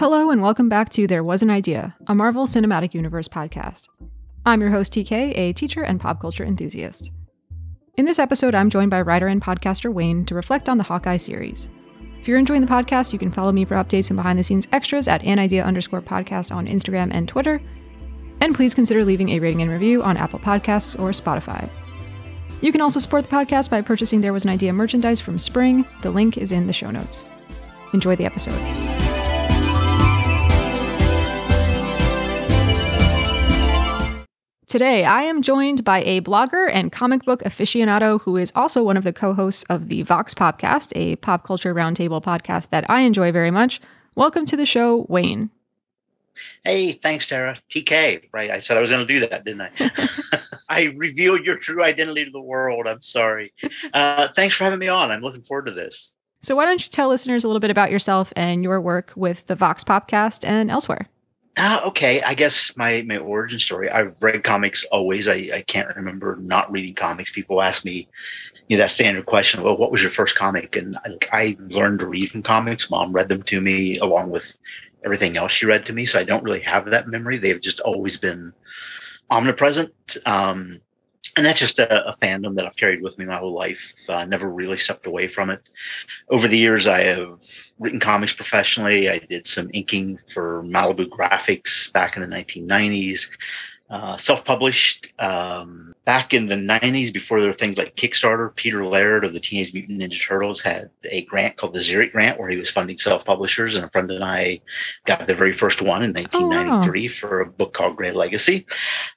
Hello, and welcome back to There Was an Idea, a Marvel Cinematic Universe podcast. I'm your host, TK, a teacher and pop culture enthusiast. In this episode, I'm joined by writer and podcaster Wayne to reflect on the Hawkeye series. If you're enjoying the podcast, you can follow me for updates and behind the scenes extras at an idea underscore podcast on Instagram and Twitter. And please consider leaving a rating and review on Apple Podcasts or Spotify. You can also support the podcast by purchasing There Was an Idea merchandise from Spring. The link is in the show notes. Enjoy the episode. Today, I am joined by a blogger and comic book aficionado who is also one of the co hosts of the Vox Podcast, a pop culture roundtable podcast that I enjoy very much. Welcome to the show, Wayne. Hey, thanks, Tara. TK, right? I said I was going to do that, didn't I? I revealed your true identity to the world. I'm sorry. Uh, thanks for having me on. I'm looking forward to this. So, why don't you tell listeners a little bit about yourself and your work with the Vox Podcast and elsewhere? Uh, okay, I guess my my origin story. I've read comics always. I, I can't remember not reading comics. People ask me, you know, that standard question. Well, what was your first comic? And I, I learned to read from comics. Mom read them to me along with everything else she read to me. So I don't really have that memory. They've just always been omnipresent. Um, and that's just a, a, fandom that I've carried with me my whole life. Uh, never really stepped away from it. Over the years, I have written comics professionally. I did some inking for Malibu Graphics back in the 1990s. Uh, self-published um, back in the 90s before there were things like kickstarter. Peter laird of the teenage mutant ninja turtles had a grant called the Xeric grant where he was funding self-publishers and a friend and i got the very first one in 1993 oh, wow. for a book called great legacy.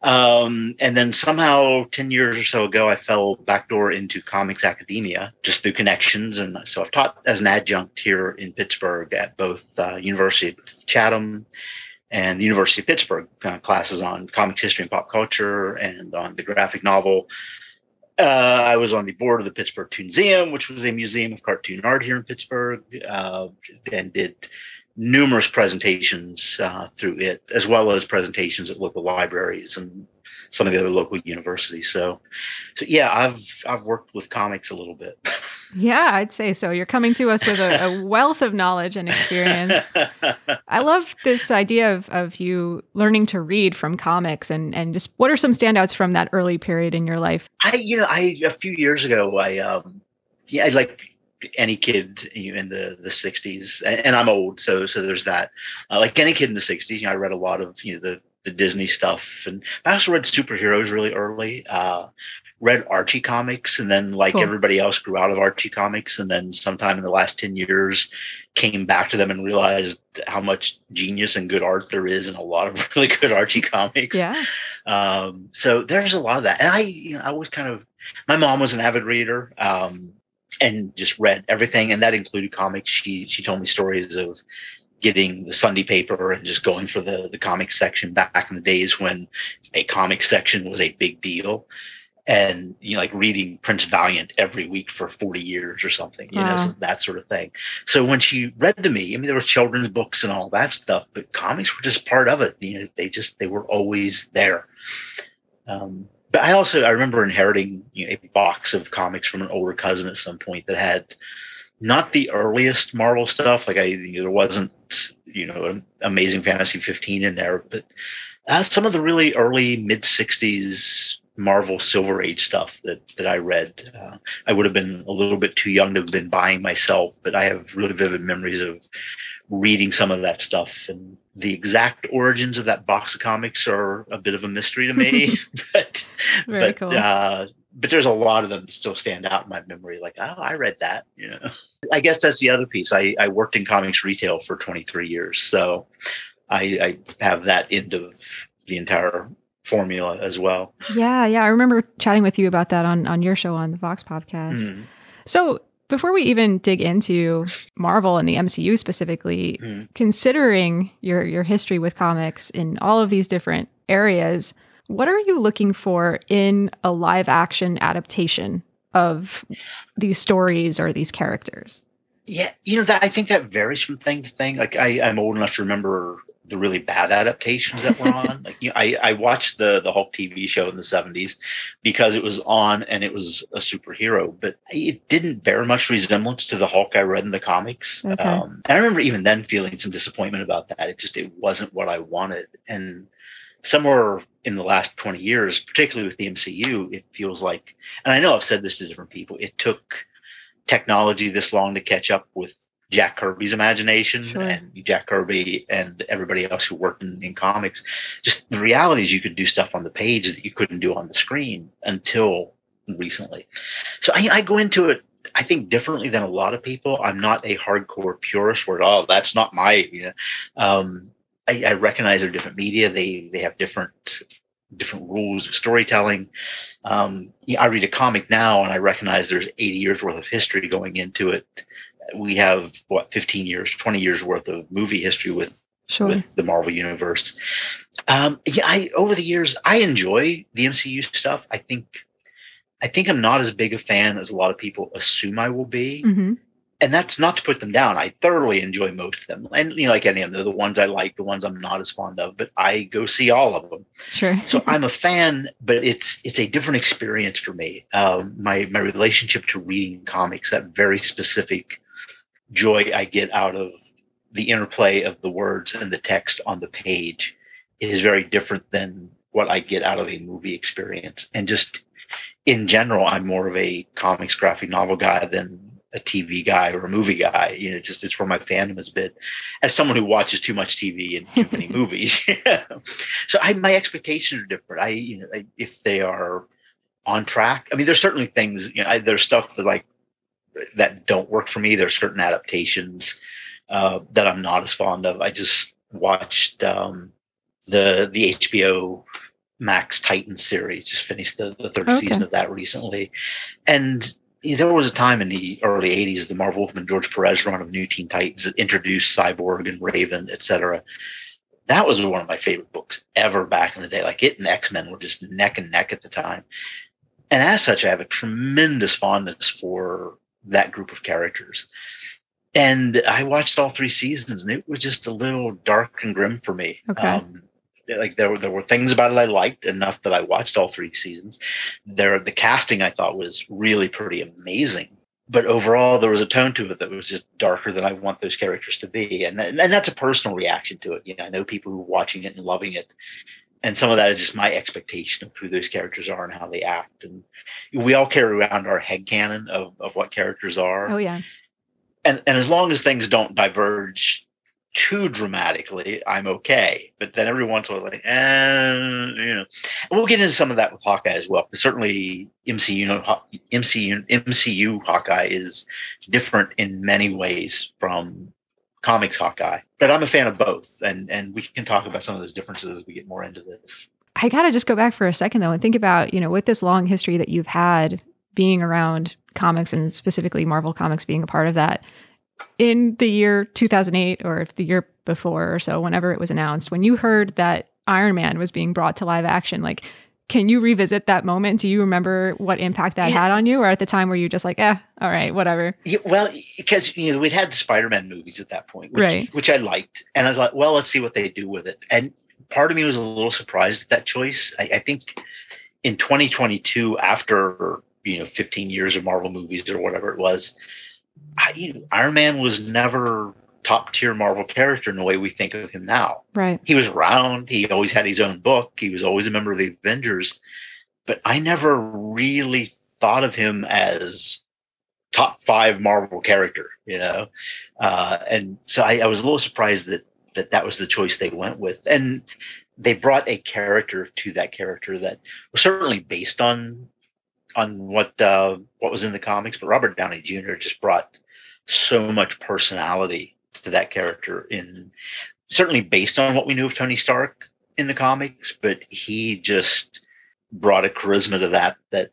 Um, and then somehow 10 years or so ago i fell backdoor into comics academia just through connections. And so i've taught as an adjunct here in pittsburgh at both uh, university of chatham and the University of Pittsburgh uh, classes on comics history and pop culture and on the graphic novel. Uh, I was on the board of the Pittsburgh Toonseum, which was a museum of cartoon art here in Pittsburgh, uh, and did numerous presentations uh, through it, as well as presentations at local libraries and some of the other local universities. So, so yeah, I've I've worked with comics a little bit. Yeah, I'd say so. You're coming to us with a, a wealth of knowledge and experience. I love this idea of, of you learning to read from comics and, and just what are some standouts from that early period in your life? I, you know, I, a few years ago, I, um, yeah, like any kid in the the 60s and i'm old so so there's that uh, like any kid in the 60s you know i read a lot of you know the the disney stuff and i also read superheroes really early uh read Archie comics and then like cool. everybody else grew out of Archie comics and then sometime in the last 10 years came back to them and realized how much genius and good art there is in a lot of really good Archie comics. Yeah. Um, so there's a lot of that. And I, you know, I was kind of, my mom was an avid reader. Um, and just read everything and that included comics. She, she told me stories of, getting the Sunday paper and just going for the the comics section back in the days when a comic section was a big deal and you know like reading prince valiant every week for 40 years or something you wow. know so that sort of thing so when she read to me i mean there were children's books and all that stuff but comics were just part of it you know they just they were always there um, but i also i remember inheriting you know, a box of comics from an older cousin at some point that had not the earliest marvel stuff like i you know, there wasn't you know amazing fantasy 15 in there but uh, some of the really early mid 60s Marvel Silver Age stuff that that I read. Uh, I would have been a little bit too young to have been buying myself, but I have really vivid memories of reading some of that stuff. And the exact origins of that box of comics are a bit of a mystery to me. but Very but cool. uh, but there's a lot of them that still stand out in my memory. Like, oh, I read that. You know, I guess that's the other piece. I I worked in comics retail for 23 years, so I, I have that end of the entire formula as well. Yeah, yeah. I remember chatting with you about that on on your show on the Vox podcast. Mm. So before we even dig into Marvel and the MCU specifically, mm. considering your your history with comics in all of these different areas, what are you looking for in a live action adaptation of these stories or these characters? Yeah, you know that I think that varies from thing to thing. Like I, I'm old enough to remember the really bad adaptations that were on. like you know, I, I watched the the Hulk TV show in the seventies because it was on and it was a superhero, but it didn't bear much resemblance to the Hulk I read in the comics. Okay. Um, and I remember even then feeling some disappointment about that. It just it wasn't what I wanted. And somewhere in the last 20 years, particularly with the MCU, it feels like, and I know I've said this to different people, it took technology this long to catch up with Jack Kirby's imagination Sure. and Jack Kirby and everybody else who worked in, in comics. Just the reality is you could do stuff on the page that you couldn't do on the screen until recently. So I, I go into it, I think differently than a lot of people. I'm not a hardcore purist where, oh, that's not my, you know, um, I, I recognize they're different media. They, they have different, different rules of storytelling. Um, yeah, I read a comic now and I recognize there's 80 years worth of history going into it. We have what 15 years, 20 years worth of movie history with Sure. with the Marvel universe. Um, yeah, I over the years I enjoy the MCU stuff. I think I think I'm not as big a fan as a lot of people assume I will be, hmm and that's not to put them down. I thoroughly enjoy most of them, and you know, like any of them, they're the ones I like, the ones I'm not as fond of, but I go see all of them. Sure. So I'm a fan, but it's it's a different experience for me. Um, my my relationship to reading comics, that very specific joy I get out of the interplay of the words and the text on the page, is very different than what I get out of a movie experience. And just in general, I'm more of a comics graphic novel guy than a TV guy or a movie guy. You know, just it's where my fandom has been. As someone who watches too much TV and too many movies, so I my expectations are different. I you know I, if they are on track. I mean, there's certainly things. You know, I, there's stuff that like that don't work for me. There's certain adaptations uh, that I'm not as fond of. I just watched um, the the HBO Max Titan series. Just finished the, the third Okay. season of that recently, and there was a time in the early '80s, the Marv Wolfman George Perez run of New Teen Titans that introduced Cyborg and Raven, etc. That was one of my favorite books ever back in the day. Like it and X Men were just neck and neck at the time, and as such, I have a tremendous fondness for that group of characters. And I watched all three seasons, and it was just a little dark and grim for me. Okay. Um, like there were there were things about it I liked enough that I watched all three seasons. There, the casting I thought was really pretty amazing, but overall there was a tone to it that was just darker than I want those characters to be, and and that's a personal reaction to it. You know, I know people who are watching it and loving it, and some of that is just my expectation of who those characters are and how they act. And we all carry around our head canon of of what characters are Oh yeah. and and as long as things don't diverge too dramatically, I'm okay. But then every once in a while, like, eh, you know, and we'll get into some of that with Hawkeye as well. But certainly, MCU, you know, MCU, MCU Hawkeye is different in many ways from comics Hawkeye. But I'm a fan of both, and and we can talk about some of those differences as we get more into this. I gotta just go back for a second though and think about, you know, with this long history that you've had being around comics and specifically Marvel Comics being a part of that. In the year 2008 or the year before or so, whenever it was announced, when you heard that Iron Man was being brought to live action, like, can you revisit that moment? Do you remember what impact that Yeah. had on you? Or at the time were you just like, eh, all right, whatever? Yeah, well, because you know we'd had the Spider-Man movies at that point, which, Right. which I liked, and I was like, well, let's see what they do with it. And part of me was a little surprised at that choice. I, I think in 2022, after you know 15 years of Marvel movies or whatever it was, I, you know, Iron Man was never top tier Marvel character in the way we think of him now Right. he was around. He always had his own book. He was always a member of the Avengers, but I never really thought of him as top five Marvel character, you know. Uh, and so I, I was a little surprised that that that was the choice they went with, and they brought a character to that character that was certainly based on on what uh, what was in the comics, but Robert Downey Jr. just brought so much personality to that character in certainly based on what we knew of Tony Stark in the comics, but he just brought a charisma to that that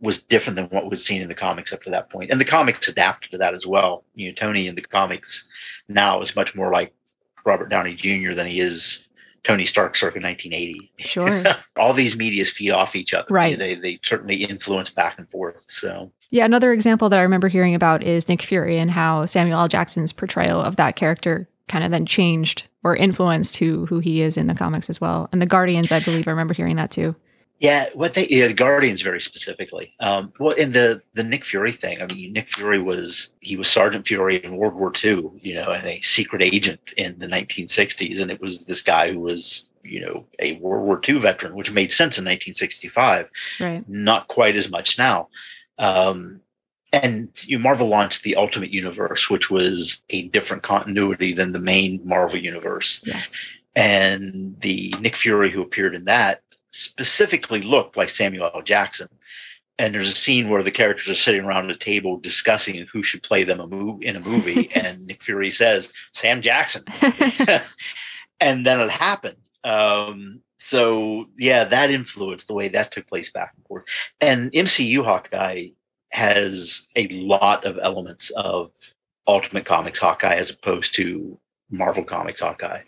was different than what we'd seen in the comics up to that point. And the comics adapted to that as well. You know, Tony in the comics now is much more like Robert Downey Jr. than he is Tony Stark circa 1980. Sure. All these medias feed off each other. Right. They they certainly influence back and forth. So Yeah, another example that I remember hearing about is Nick Fury and how Samuel L. Jackson's portrayal of that character kind of then changed or influenced who who he is in the comics as well. And the Guardians, I believe, I remember hearing that too. Yeah, what they yeah, the Guardians very specifically. Um, well, in the the Nick Fury thing, I mean, Nick Fury was he was Sergeant Fury in World War II, you know, and a secret agent in the 1960s, and it was this guy who was you know a World War II veteran, which made sense in 1965. Right. Not quite as much now. Um, and you Marvel launched the Ultimate Universe, which was a different continuity than the main Marvel universe. Yes. And the Nick Fury who appeared in that specifically looked like Samuel L. Jackson. And there's a scene where the characters are sitting around a table discussing who should play them a move in a movie, and Nick Fury says Sam Jackson, and then it happened. Um, so yeah, that influenced the way that took place back and forth. And MCU Hawkeye has a lot of elements of Ultimate Comics Hawkeye as opposed to Marvel Comics Hawkeye.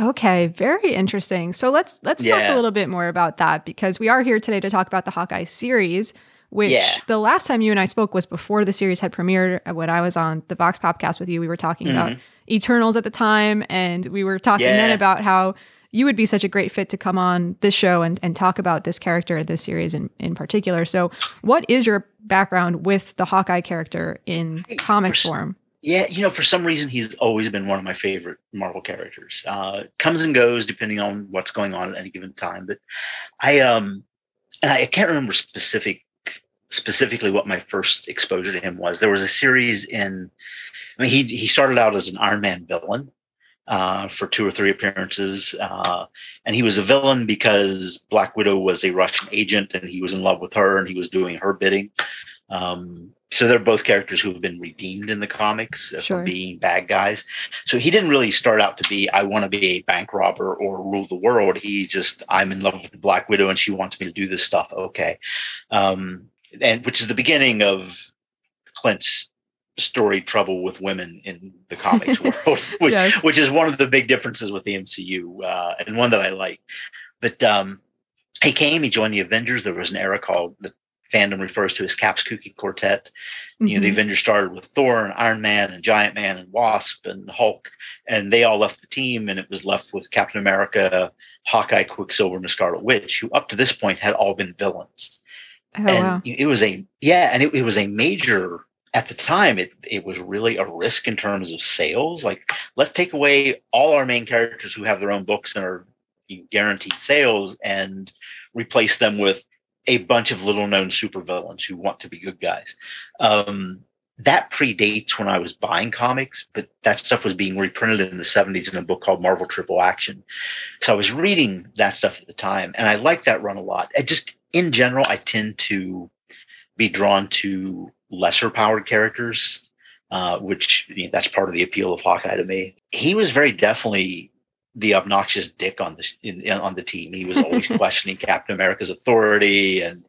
Okay, very interesting. So let's let's talk a little bit more about that because we are here today to talk about the Hawkeye series, which yeah. the last time you and I spoke was before the series had premiered. Uh, when I was on the Vox podcast with you, we were talking mm-hmm. about Eternals at the time, and we were talking yeah. then about how you would be such a great fit to come on this show and, and talk about this character, this series in, in particular. So, what is your background with the Hawkeye character in comics form? Yeah, you know, for some reason, he's always been one of my favorite Marvel characters. Uh, comes and goes depending on what's going on at any given time. But I, um, and I can't remember specific, specifically what my first exposure to him was. There was a series in, I mean, he he started out as an Iron Man villain uh, for two or three appearances, uh, and he was a villain because Black Widow was a Russian agent, and he was in love with her, and he was doing her bidding. Um, so they're both characters who have been redeemed in the comics uh, sure. from being bad guys. So he didn't really start out to be I want to be a bank robber or rule the world. He just I'm in love with the Black Widow and she wants me to do this stuff. Okay, um, and which is the beginning of Clint's story trouble with women in the comics world, which, yes. which is one of the big differences with the MCU uh, and one that I like. But um, he came, he joined the Avengers. There was an era called the fandom refers to as Cap's Kooky Quartet. Mm-hmm. You know, the mm-hmm. Avengers started with Thor and Iron Man and Giant Man and Wasp and Hulk, and they all left the team, and it was left with Captain America, Hawkeye, Quicksilver, and the Scarlet Witch, who up to this point had all been villains. Oh, and wow. it was a yeah, and it, it was a major at the time. It it was really a risk in terms of sales. Like, let's take away all our main characters who have their own books and are guaranteed sales, and replace them with a bunch of little known supervillains who want to be good guys. Um, that predates when I was buying comics, but that stuff was being reprinted in the 70s in a book called Marvel Triple Action. So I was reading that stuff at the time, and I like that run a lot. I just, in general, I tend to be drawn to lesser powered characters, uh, which you know, that's part of the appeal of Hawkeye to me. He was very definitely the obnoxious dick on the in, on the team. He was always questioning Captain America's authority and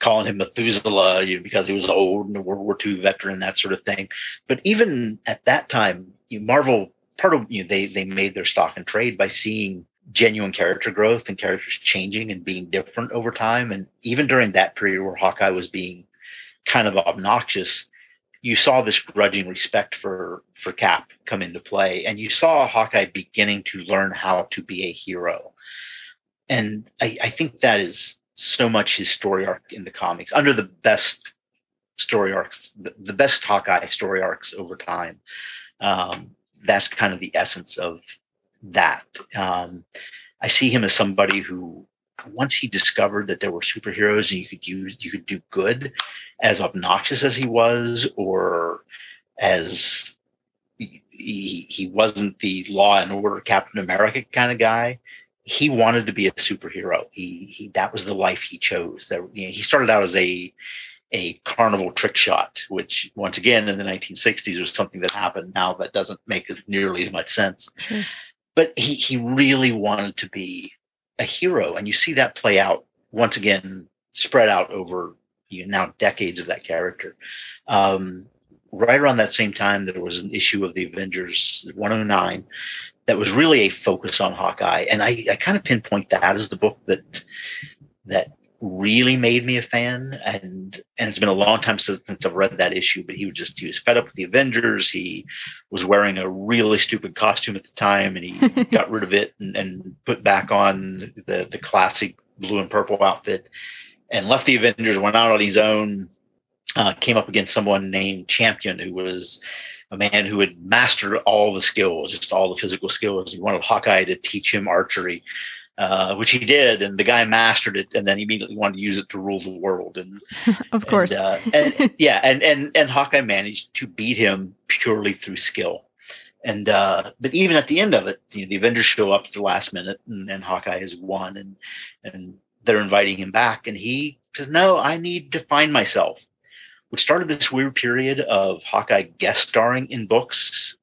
calling him Methuselah because he was old and a World War II veteran, that sort of thing. But even at that time, you Marvel part of you know, they they made their stock and trade by seeing genuine character growth and characters changing and being different over time. And even during that period where Hawkeye was being kind of obnoxious, you saw this grudging respect for for Cap come into play, and you saw Hawkeye beginning to learn how to be a hero. And I, I think that is so much his story arc in the comics, under the best story arcs, the, the best Hawkeye story arcs over time. Um, that's kind of the essence of that. Um, I see him as somebody who once he discovered that there were superheroes and you could use you could do good as obnoxious as he was or as he, he wasn't the law and order captain america kind of guy he wanted to be a superhero. He, he that was the life he chose. That you know, he started out as a a carnival trick shot which once again in the 1960s was something that happened. Now that doesn't make nearly as much sense. Sure. but he he really wanted to be a hero, and you see that play out once again, spread out over you know, now decades of that character. Um, right around that same time, there was an issue of the Avengers 109 that was really a focus on Hawkeye, and I, I kind of pinpoint that as the book that that really made me a fan and and it's been a long time since, since I've read that issue but he was just he was fed up with the Avengers. He was wearing a really stupid costume at the time and he got rid of it and, and put back on the the classic blue and purple outfit and left the Avengers went out on his own uh, came up against someone named Champion who was a man who had mastered all the skills just all the physical skills. He wanted Hawkeye to teach him archery uh, which he did, and the guy mastered it, and then he immediately wanted to use it to rule the world. And of course, and, uh, and, yeah, and and and Hawkeye managed to beat him purely through skill. And uh, but even at the end of it, you know, the Avengers show up at the last minute, and, and Hawkeye has won, and and they're inviting him back, and he says, "No, I need to find myself." Which started this weird period of Hawkeye guest starring in books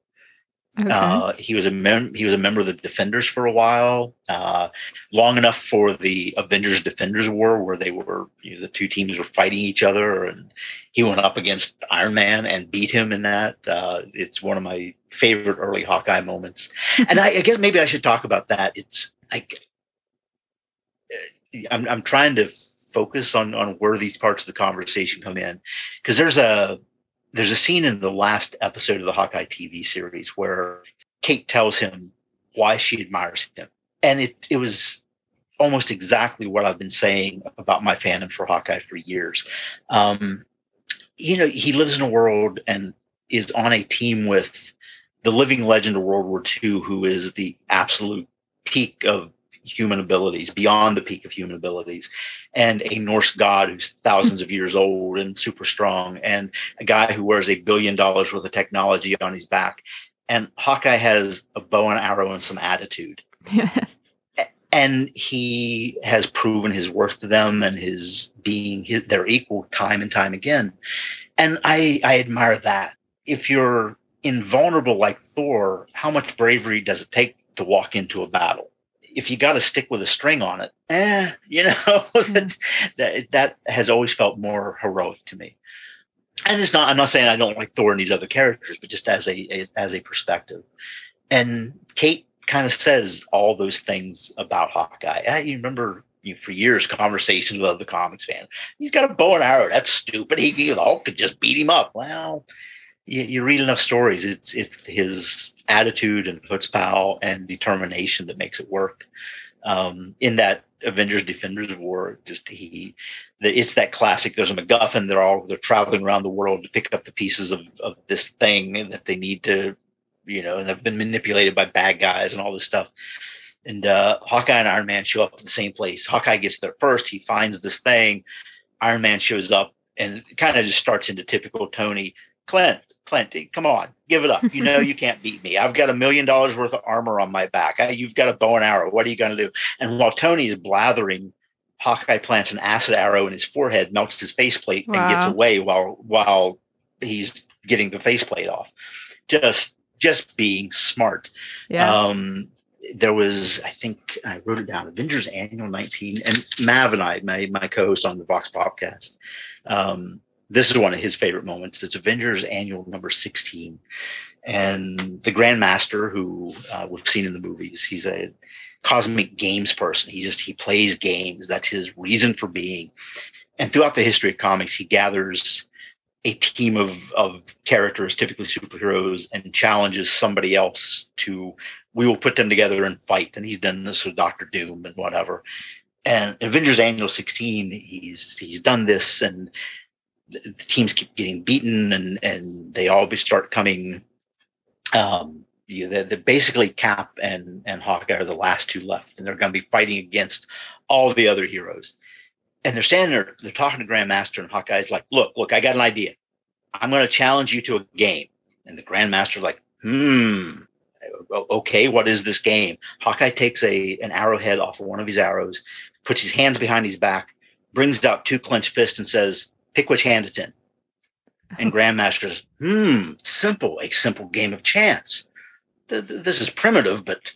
Okay. Uh, he was a mem- he was a member of the Defenders for a while, uh, long enough for the Avengers Defenders War, where they were you know, the two teams were fighting each other, and he went up against Iron Man and beat him in that. Uh, it's one of my favorite early Hawkeye moments, and I, I, guess maybe I should talk about that. It's like I'm I'm trying to focus on on where these parts of the conversation come in because there's a there's a scene in the last episode of the Hawkeye TV series where Kate tells him why she admires him. And it, it was almost exactly what I've been saying about my fandom for Hawkeye for years. Um, you know, he lives in a world and is on a team with the living legend of World War II, who is the absolute peak of human abilities, beyond the peak of human abilities, and a Norse god who's thousands of years old and super strong, and a guy who wears a billion dollars worth of technology on his back. And Hawkeye has a bow and arrow and some attitude. and he has proven his worth to them and his being his, their equal time and time again. And I, I admire that. If you're invulnerable like Thor, how much bravery does it take to walk into a battle? If you got to stick with a string on it, eh, you know, that, that, that has always felt more heroic to me. And it's not, I'm not saying I don't like Thor and these other characters, but just as a, a as a perspective. And Kate kind of says all those things about Hawkeye. I remember you know, for years conversations with other comics fans. He's got a bow and arrow. That's stupid. He, he the Hulk could just beat him up. Well, you, you read enough stories. It's it's his attitude and chutzpah and determination that makes it work. Um, in that Avengers Defenders War, just he, the, it's that classic. There's a MacGuffin. They're all they're traveling around the world to pick up the pieces of of this thing that they need to, you know, and they've been manipulated by bad guys and all this stuff. And uh, Hawkeye and Iron Man show up at the same place. Hawkeye gets there first. He finds this thing. Iron Man shows up and kind of just starts into typical Tony Clint, Clinty, come on, give it up. You know you can't beat me. I've got a million dollars worth of armor on my back. I, you've got a bow and arrow. What are you going to do? And while Tony's blathering, Hawkeye plants an acid arrow in his forehead, melts his faceplate, wow. and gets away while while he's getting the faceplate off. Just just being smart. Yeah. Um, there was, I think I wrote it down, Avengers Annual 19, and Mav and I, my my co-host on the Vox podcast, um, this is one of his favorite moments. It's Avengers Annual number 16. And the Grandmaster, who uh, we've seen in the movies, he's a cosmic games person. He just he plays games. That's his reason for being. And throughout the history of comics, he gathers a team of of characters, typically superheroes, and challenges somebody else to. We will put them together and fight. And he's done this with Doctor Doom and whatever. And Avengers Annual 16, he's he's done this and the teams keep getting beaten and and they all start coming um you know, the, basically cap and and hawkeye are the last two left and they're going to be fighting against all the other heroes. And they're standing there they're talking to grandmaster and hawkeye's like look look i got an idea. I'm going to challenge you to a game. And the grandmaster's like hmm okay what is this game? Hawkeye takes a an arrowhead off of one of his arrows puts his hands behind his back brings out two clenched fists and says pick which hand it's in. And Grandmaster's, hmm, simple, a simple game of chance. This is primitive, but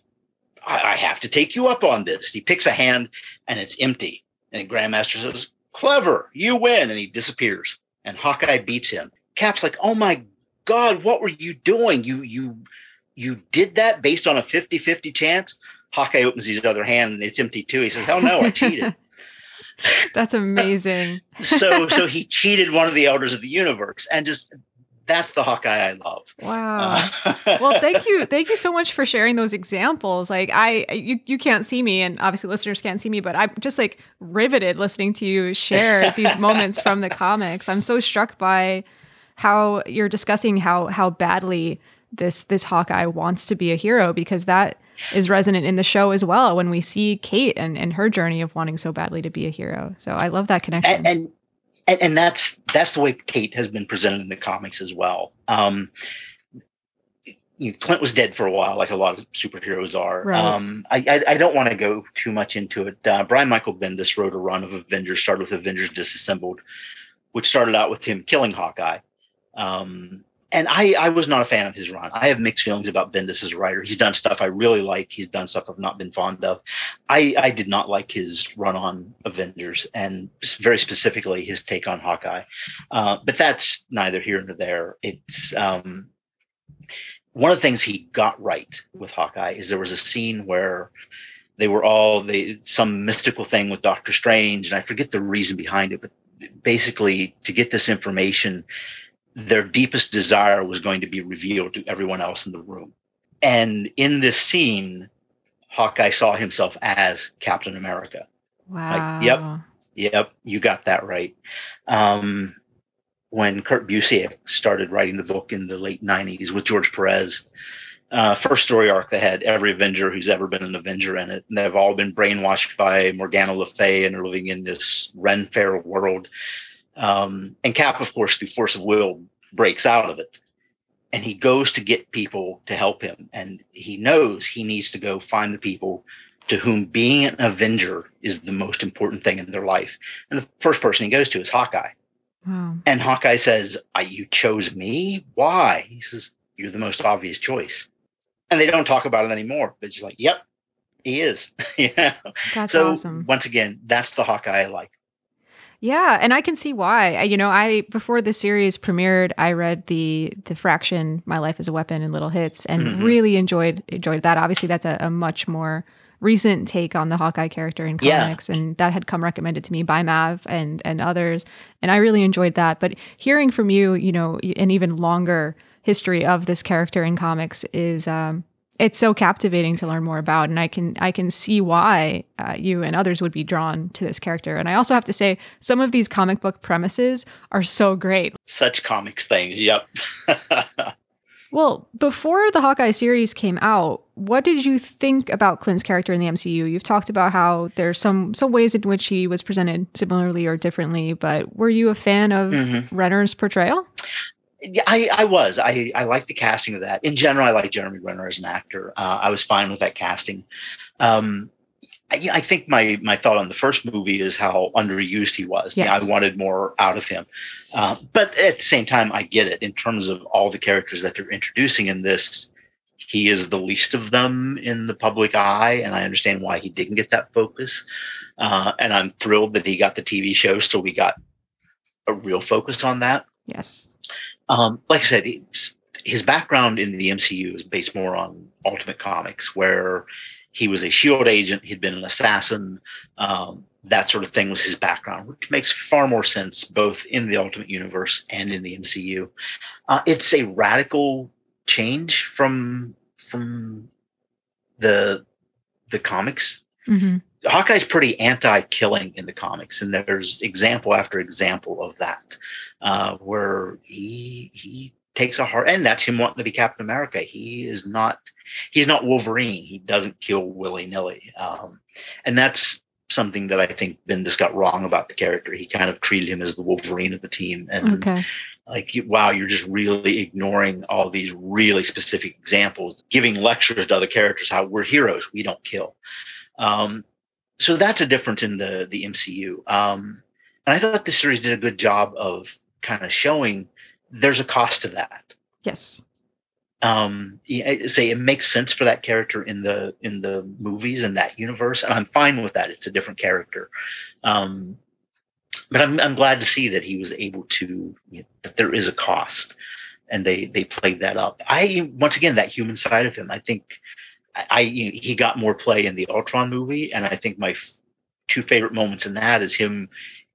I have to take you up on this. He picks a hand and it's empty. And Grandmaster says, clever, you win. And he disappears. And Hawkeye beats him. Cap's like, oh my God, what were you doing? You, you, you did that based on a 50 50 chance? Hawkeye opens his other hand and it's empty too. He says, hell no, I cheated. That's amazing. so so he cheated one of the elders of the universe and just that's the Hawkeye I love. Wow. Uh, well, thank you. Thank you so much for sharing those examples. Like I you you can't see me and obviously listeners can't see me, but I'm just like riveted listening to you share these moments from the comics. I'm so struck by how you're discussing how how badly this this Hawkeye wants to be a hero because that is resonant in the show as well when we see Kate and, and her journey of wanting so badly to be a hero. So I love that connection. And, and and, that's that's the way Kate has been presented in the comics as well. Um, you know, Clint was dead for a while, like a lot of superheroes are. Right. Um, I, I, I, don't want to go too much into it. Uh, Brian Michael Bendis wrote a run of Avengers, started with Avengers Disassembled, which started out with him killing Hawkeye. Um, and I, I was not a fan of his run. I have mixed feelings about Bendis as a writer. He's done stuff I really like. He's done stuff I've not been fond of. I, I did not like his run on Avengers and very specifically his take on Hawkeye. Uh, but that's neither here nor there. It's um, one of the things he got right with Hawkeye is there was a scene where they were all they some mystical thing with Doctor Strange, and I forget the reason behind it, but basically to get this information their deepest desire was going to be revealed to everyone else in the room. And in this scene, Hawkeye saw himself as Captain America. Wow. Like, yep. Yep. You got that right. Um, when Kurt Busiek started writing the book in the late 90s with George Perez, uh, first story arc they had every Avenger who's ever been an Avenger in it. And they've all been brainwashed by Morgana Le Fay and are living in this Ren Fair world um, and Cap, of course, through force of will, breaks out of it. And he goes to get people to help him. And he knows he needs to go find the people to whom being an Avenger is the most important thing in their life. And the first person he goes to is Hawkeye. Wow. And Hawkeye says, You chose me? Why? He says, You're the most obvious choice. And they don't talk about it anymore. But just like, Yep, he is. yeah. That's so, awesome. Once again, that's the Hawkeye I like. Yeah, and I can see why. You know, I before the series premiered, I read the the Fraction "My Life as a Weapon" and Little Hits, and mm-hmm. really enjoyed enjoyed that. Obviously, that's a, a, much more recent take on the Hawkeye character in comics, yeah. and that had come recommended to me by Mav and and others, and I really enjoyed that. But hearing from you, you know, an even longer history of this character in comics is um, it's so captivating to learn more about and i can i can see why uh, you and others would be drawn to this character. And i also have to say some of these comic book premises are so great. Such comics things yep. Well before the hawkeye series came out what did you think about clint's character in the mcu you've talked about how there's some some ways in which he was presented similarly or differently but were you a fan of mm-hmm. renner's portrayal yeah, I, I was. I, I like the casting of that. In general, I like Jeremy Renner as an actor. Uh, I was fine with that casting. Um, I, I, think my my thought on the first movie is how underused he was. Yes. Yeah, I wanted more out of him. Uh, but at the same time, I get it in terms of all the characters that they're introducing in this. He is the least of them in the public eye, and I understand why he didn't get that focus. Uh, and I'm thrilled that he got the TV show, so we got a real focus on that. Yes. Um, like I said, his background in the MCU is based more on Ultimate Comics, where he was a Shield agent, he'd been an assassin, um, that sort of thing was his background, which makes far more sense both in the Ultimate Universe and in the MCU. Uh, it's a radical change from from the the comics. Mm-hmm. Hawkeye's pretty anti-killing in the comics, and there's example after example of that uh, where he he takes a heart, and that's him wanting to be Captain America. He is not he's not Wolverine. He doesn't kill willy nilly, um, and that's something that I think Bendis got wrong about the character. He kind of treated him as the Wolverine of the team, and okay. like wow, you're just really ignoring all these really specific examples, giving lectures to other characters how we're heroes, we don't kill. Um, so that's a difference in the the MCU. Um, and I thought the series did a good job of kind of showing there's a cost to that. Yes. Um, say it makes sense for that character in the in the movies and that universe, and I'm fine with that. It's a different character. Um, but I'm I'm glad to see that he was able to you know, that there is a cost, and they they played that up. I once again that human side of him. I think I you know, he got more play in the Ultron movie, and I think my two favorite moments in that is him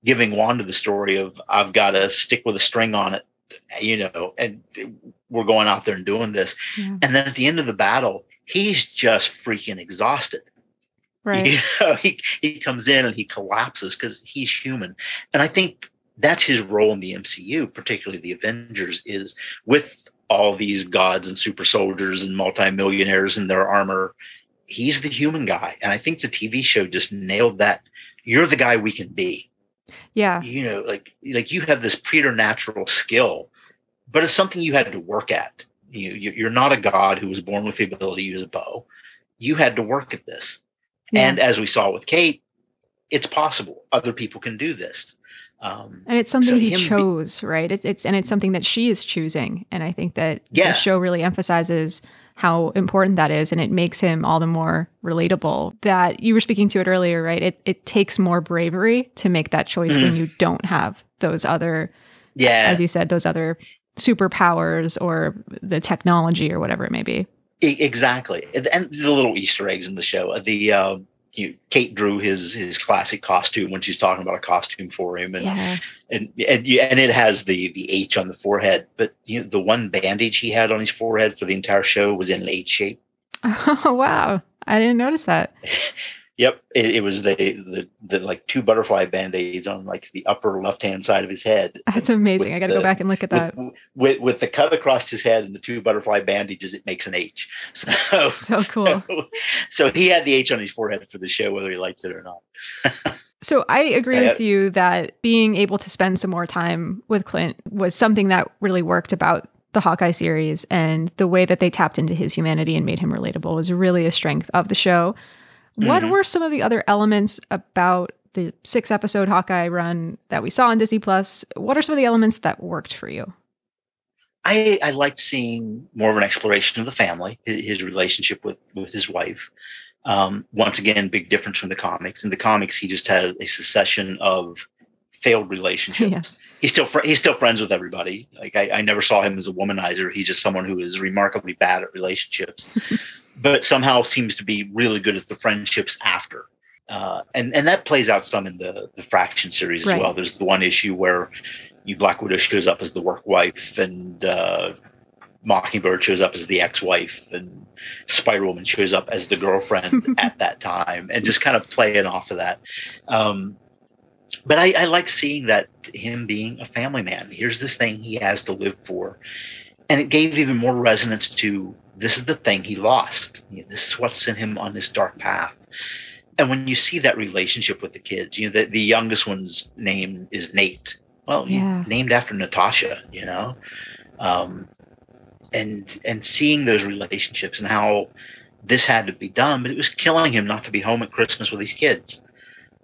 giving Wanda the story of I've got to stick with a string on it, you know, and we're going out there and doing this. Yeah. And then at the end of the battle, he's just freaking exhausted. Right. You know, he, he comes in and he collapses because he's human. And I think that's his role in the MCU, particularly the Avengers, is with all these gods and super soldiers and multimillionaires in their armor. He's the human guy. And I think the TV show just nailed that. You're the guy we can be. Yeah. You know, like like you have this preternatural skill, but it's something you had to work at. You you're not a god who was born with the ability to use a bow. You had to work at this. Yeah. And as we saw with Kate, it's possible. Other people can do this. Um, and it's something so he chose, be- right? It, it's and it's something that she is choosing, and I think that yeah. the show really emphasizes how important that is, and it makes him all the more relatable. That you were speaking to it earlier, right? It it takes more bravery to make that choice mm. when you don't have those other, yeah, as you said, those other superpowers or the technology or whatever it may be. Exactly, and the little Easter eggs in the show. The uh, you, Kate drew his his classic costume when she's talking about a costume for him, and yeah. and and and it has the the H on the forehead. But you know, the one bandage he had on his forehead for the entire show was in an H shape. Oh wow! I didn't notice that. Yep, it, it, was the, the the like two butterfly band aids on like the upper left hand side of his head. That's amazing. I got to go back and look at that. With, with, with the cut across his head and the two butterfly bandages, it makes an H. So so cool. So, so he had the H on his forehead for the show, whether he liked it or not. so I agree with you that being able to spend some more time with Clint was something that really worked about the Hawkeye series and the way that they tapped into his humanity and made him relatable was really a strength of the show. What mm-hmm. were some of the other elements about the six episode Hawkeye run that we saw on Disney Plus? What are some of the elements that worked for you? I, I liked seeing more of an exploration of the family, his relationship with, with his wife. Um, once again, big difference from the comics. In the comics, he just has a succession of failed relationships. Yes. He's still fr- he's still friends with everybody. Like I, I, never saw him as a womanizer. He's just someone who is remarkably bad at relationships. but somehow seems to be really good at the friendships after. Uh, and and that plays out some in the the Fraction series right. as well. There's the one issue where you Black Widow shows up as the work wife, and uh, Mockingbird shows up as the ex-wife, and Spider Woman shows up as the girlfriend at that time, and just kind of playing off of that. Um, but I, I like seeing that him being a family man. Here's this thing he has to live for, and it gave even more resonance to this is the thing he lost. You know, this is what sent him on this dark path. And when you see that relationship with the kids, you know, the, the youngest one's name is Nate. Well, yeah. named after Natasha, you know, um, and and seeing those relationships and how this had to be done, but it was killing him not to be home at Christmas with these kids.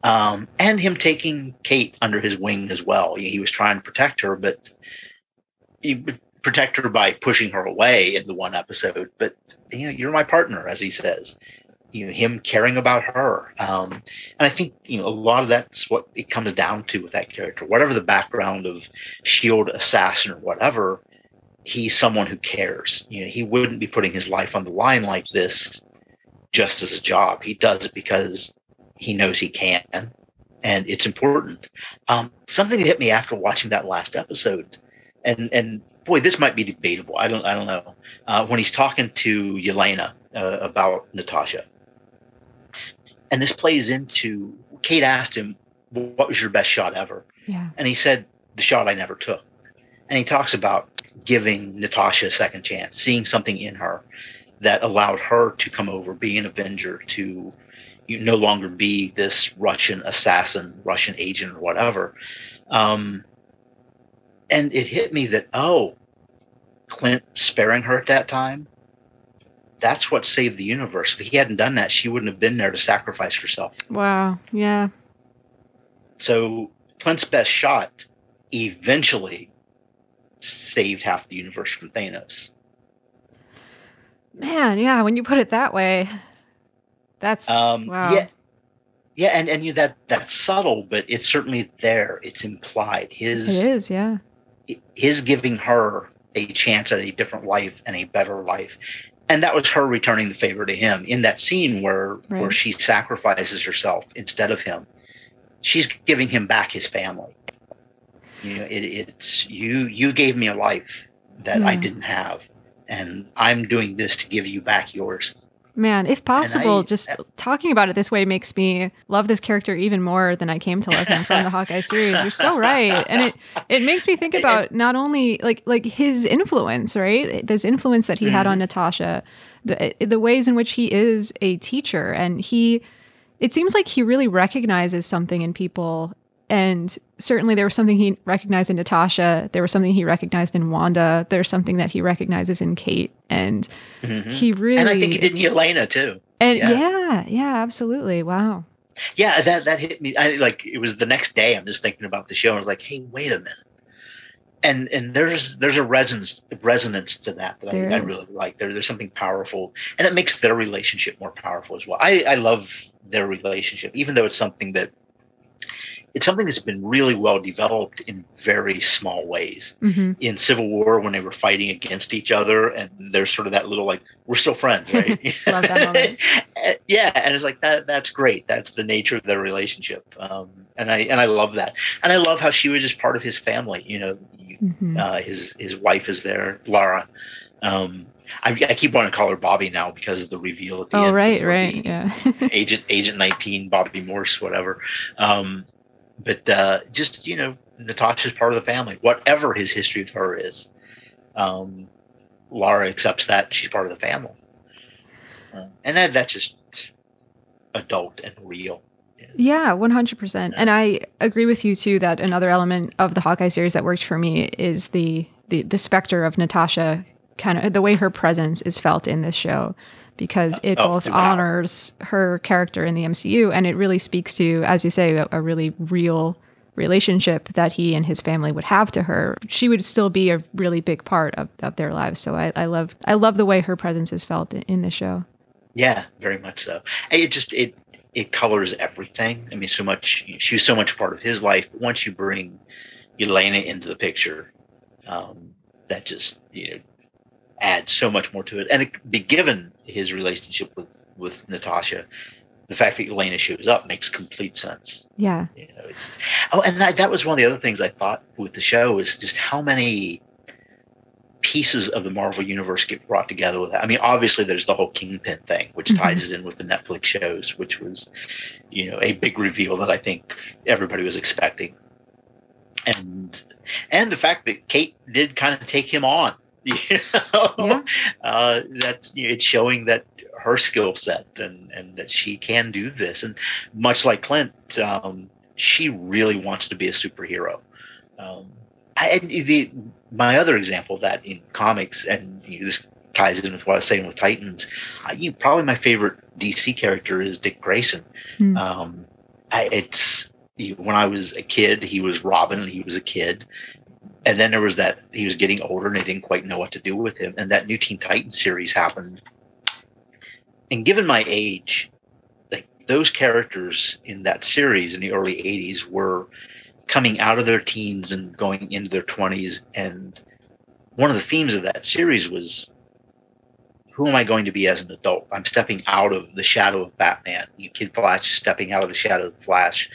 Um, and him taking Kate under his wing as well. He was trying to protect her, but he, protect her by pushing her away in the one episode, but you know, you're my partner, as he says. You know, him caring about her. Um, and I think, you know, a lot of that's what it comes down to with that character. Whatever the background of shield assassin or whatever, he's someone who cares. You know, he wouldn't be putting his life on the line like this just as a job. He does it because he knows he can and it's important. Um, something that hit me after watching that last episode, and and boy, this might be debatable. I don't, I don't know. Uh, when he's talking to Yelena uh, about Natasha, and this plays into Kate asked him, "What was your best shot ever?" Yeah, and he said, "The shot I never took." And he talks about giving Natasha a second chance, seeing something in her that allowed her to come over, be an Avenger, to you no longer be this Russian assassin, Russian agent, or whatever. Um, and it hit me that oh clint sparing her at that time that's what saved the universe. If he hadn't done that she wouldn't have been there to sacrifice herself. Wow. Yeah. So clint's best shot eventually saved half the universe from thanos. Man yeah when you put it that way that's um wow. yeah. Yeah and and you that that's subtle but it's certainly there. It's implied. His it is yeah his giving her a chance at a different life and a better life and that was her returning the favor to him in that scene where right. where she sacrifices herself instead of him she's giving him back his family. You know, it, it's you. You gave me a life that I hmm. didn't have, and I'm doing this to give you back yours. Man, if possible, I, just uh, talking about it this way makes me love this character even more than I came to love him from the Hawkeye series. You're so right, and it it makes me think about not only like like his influence, right? This influence that he mm-hmm. had on mm-hmm. Natasha, the the ways in which he is a teacher, and he. It seems like he really recognizes something in people and certainly there was something he recognized in Natasha. There was something he recognized in Wanda. There's something that he recognizes in Kate. And mm-hmm. he really And I think he did in Yelena too. And yeah. yeah, yeah, absolutely. Wow. Yeah, that that hit me. I like it was the next day. I'm just thinking about the show. I was like, hey, wait a minute. And and there's there's a resonance resonance to that that I, I, really like. There, there's something powerful, and it makes their relationship more powerful as well. I I love their relationship, even though it's something that it's something that's been really well developed in very small ways. Mm-hmm. In Civil War, when they were fighting against each other, and there's sort of that little like we're still friends, right? Love that yeah, and it's like that. That's great. That's the nature of their relationship, um, and I and I love that, and I love how she was just part of his family. You know, mm-hmm. uh, his his wife is there, Lara. Um, I, I, keep wanting to call her Bobbi now because of the reveal at the oh, end. Oh, right, right, yeah. Agent Agent Nineteen, Bobbi Morse, whatever. Um, but uh, just you know, Natasha's part of the family. Whatever his history with her is, um, Lara accepts that she's part of the family, uh, and that that's just adult and real. Yeah, 100%. And I agree with you too that another element of the Hawkeye series that worked for me is the the, the specter of Natasha kind of the way her presence is felt in this show because it oh, both honors her character in the MCU and it really speaks to, as you say, a, a, really real relationship that he and his family would have to her. She would still be a really big part of, of their lives. So I, I love I love the way her presence is felt in, in the show. Yeah, very much so. It just it it colors everything. I mean, so much she was so much part of his life. But once you bring Yelena into the picture, um, that just you know add so much more to it. And it, be given his relationship with with Natasha, the fact that Yelena shows up makes complete sense. Yeah. You know, oh, and that, that was one of the other things I thought with the show is just how many pieces of the Marvel universe get brought together with that. I mean, obviously there's the whole Kingpin thing, which mm-hmm. ties it in with the Netflix shows, which was, you know, a big reveal that I think everybody was expecting. And and the fact that Kate did kind of take him on You know? Yeah. Uh, that's it's showing that her skill set and and that she can do this. And much like Clint, um, she really wants to be a superhero. Um, I, the my other example of that in comics, and you know, this ties in with what I was saying with Titans. Uh, you probably my favorite DC character is Dick Grayson. Mm. Um, I, it's when I was a kid, he was Robin, and he was a kid, and then there was that he was getting older and they didn't quite know what to do with him. And that new Teen Titans series happened. And given my age, like those characters in that series in the early 80s were coming out of their teens and going into their 20s. And one of the themes of that series was who am I going to be as an adult? I'm stepping out of the shadow of Batman. You Kid Flash is stepping out of the shadow of Flash.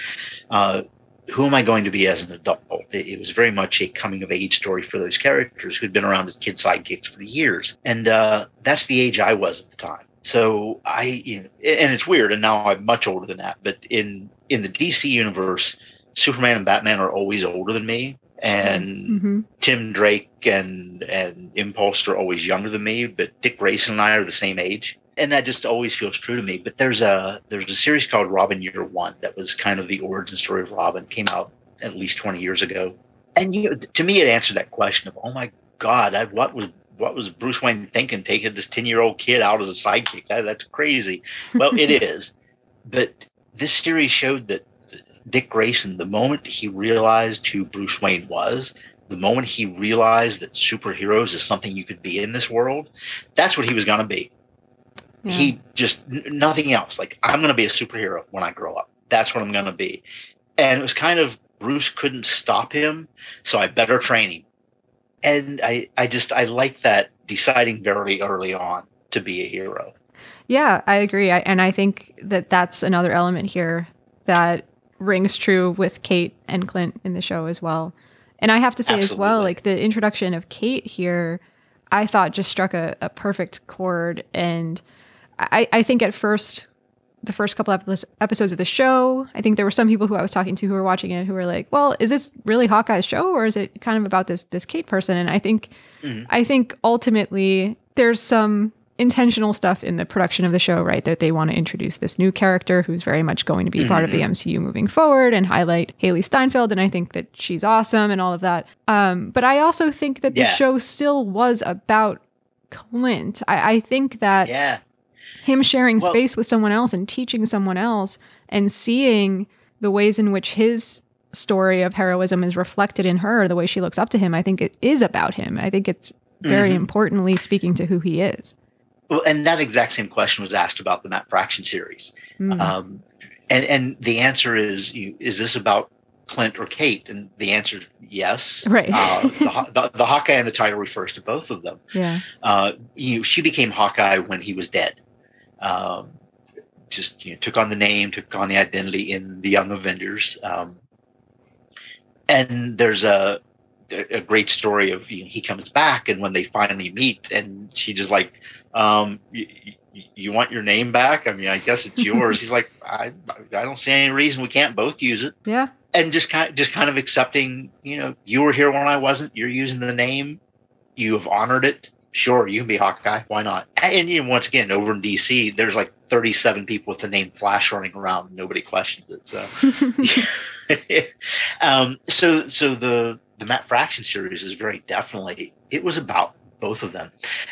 Uh, who am I going to be as an adult? It, it, was very much a coming of age story for those characters who'd been around as kid sidekicks for years. And uh, that's the age I was at the time. So I, you know, and it's weird. And now I'm much older than that. But in in the DC universe, Superman and Batman are always older than me, and mm-hmm. Tim Drake and and Impulse are always younger than me. But Dick Grayson and I are the same age and that just always feels true to me. But there's a there's a series called Robin Year One that was kind of the origin story of Robin. Came out at least 20 years ago, and you know, to me, it answered that question of, oh my God, I, what was what was Bruce Wayne thinking taking this 10 year old kid out as a sidekick? That, that's crazy. Well, it is, but this series showed that Dick Grayson, the moment he realized who Bruce Wayne was, the moment he realized that superheroes is something you could be in this world, that's what he was going to be. Yeah. He just nothing else. Like I'm going to be a superhero when I grow up. That's what I'm going to be. And it was kind of Bruce couldn't stop him, so I better train him. And I I just I like that deciding very early on to be a hero. Yeah, I agree. I, and I think that that's another element here that rings true with Kate and Clint in the show as well. And I have to say as well, like the introduction of Kate here, I thought just struck a, a perfect chord. And I, I think at first, the first couple epis- episodes of the show, I think there were some people who I was talking to who were watching it who were like, "Well, is this really Hawkeye's show, or is it kind of about this this Kate person?" And I think, I think ultimately there's some intentional stuff in the production of the show, right? That they want to introduce this new character who's very much going to be part of the MCU moving forward and highlight Hailee Steinfeld. And I think that she's awesome and all of that. Um, but I also think that the show still was about Clint. I, I think that Yeah. Him sharing Well- space with someone else and teaching someone else and seeing the ways in which his story of heroism is reflected in her, the way she looks up to him, I think it is about him. I think it's very Mhm. importantly speaking to who he is. Well, and that exact same question was asked about the Matt Fraction series. Mm. Um, and and the answer is you, is this about Clint or Kate? And the answer is yes. Right. Uh, the, the, the Hawkeye and the title refers to both of them. yeah. Uh, you, she became Hawkeye when he was dead. Um, just you know, took on the name, took on the identity in the Young Avengers. Um, and there's a a great story of you know, he comes back, and when they finally meet, and she just like, um, you, you want your name back? I mean, I guess it's yours. He's like, I, I don't see any reason we can't both use it Yeah. and just kind just kind of accepting, you know, you were here when I wasn't. You're using the name. You have honored it. Sure, you can be Hawkeye. Why not? And you know, once again, over in DC, there's like 37 people with the name Flash running around. Nobody questions it. So, um, so so the the Matt Fraction series is very definitely it was about both of them,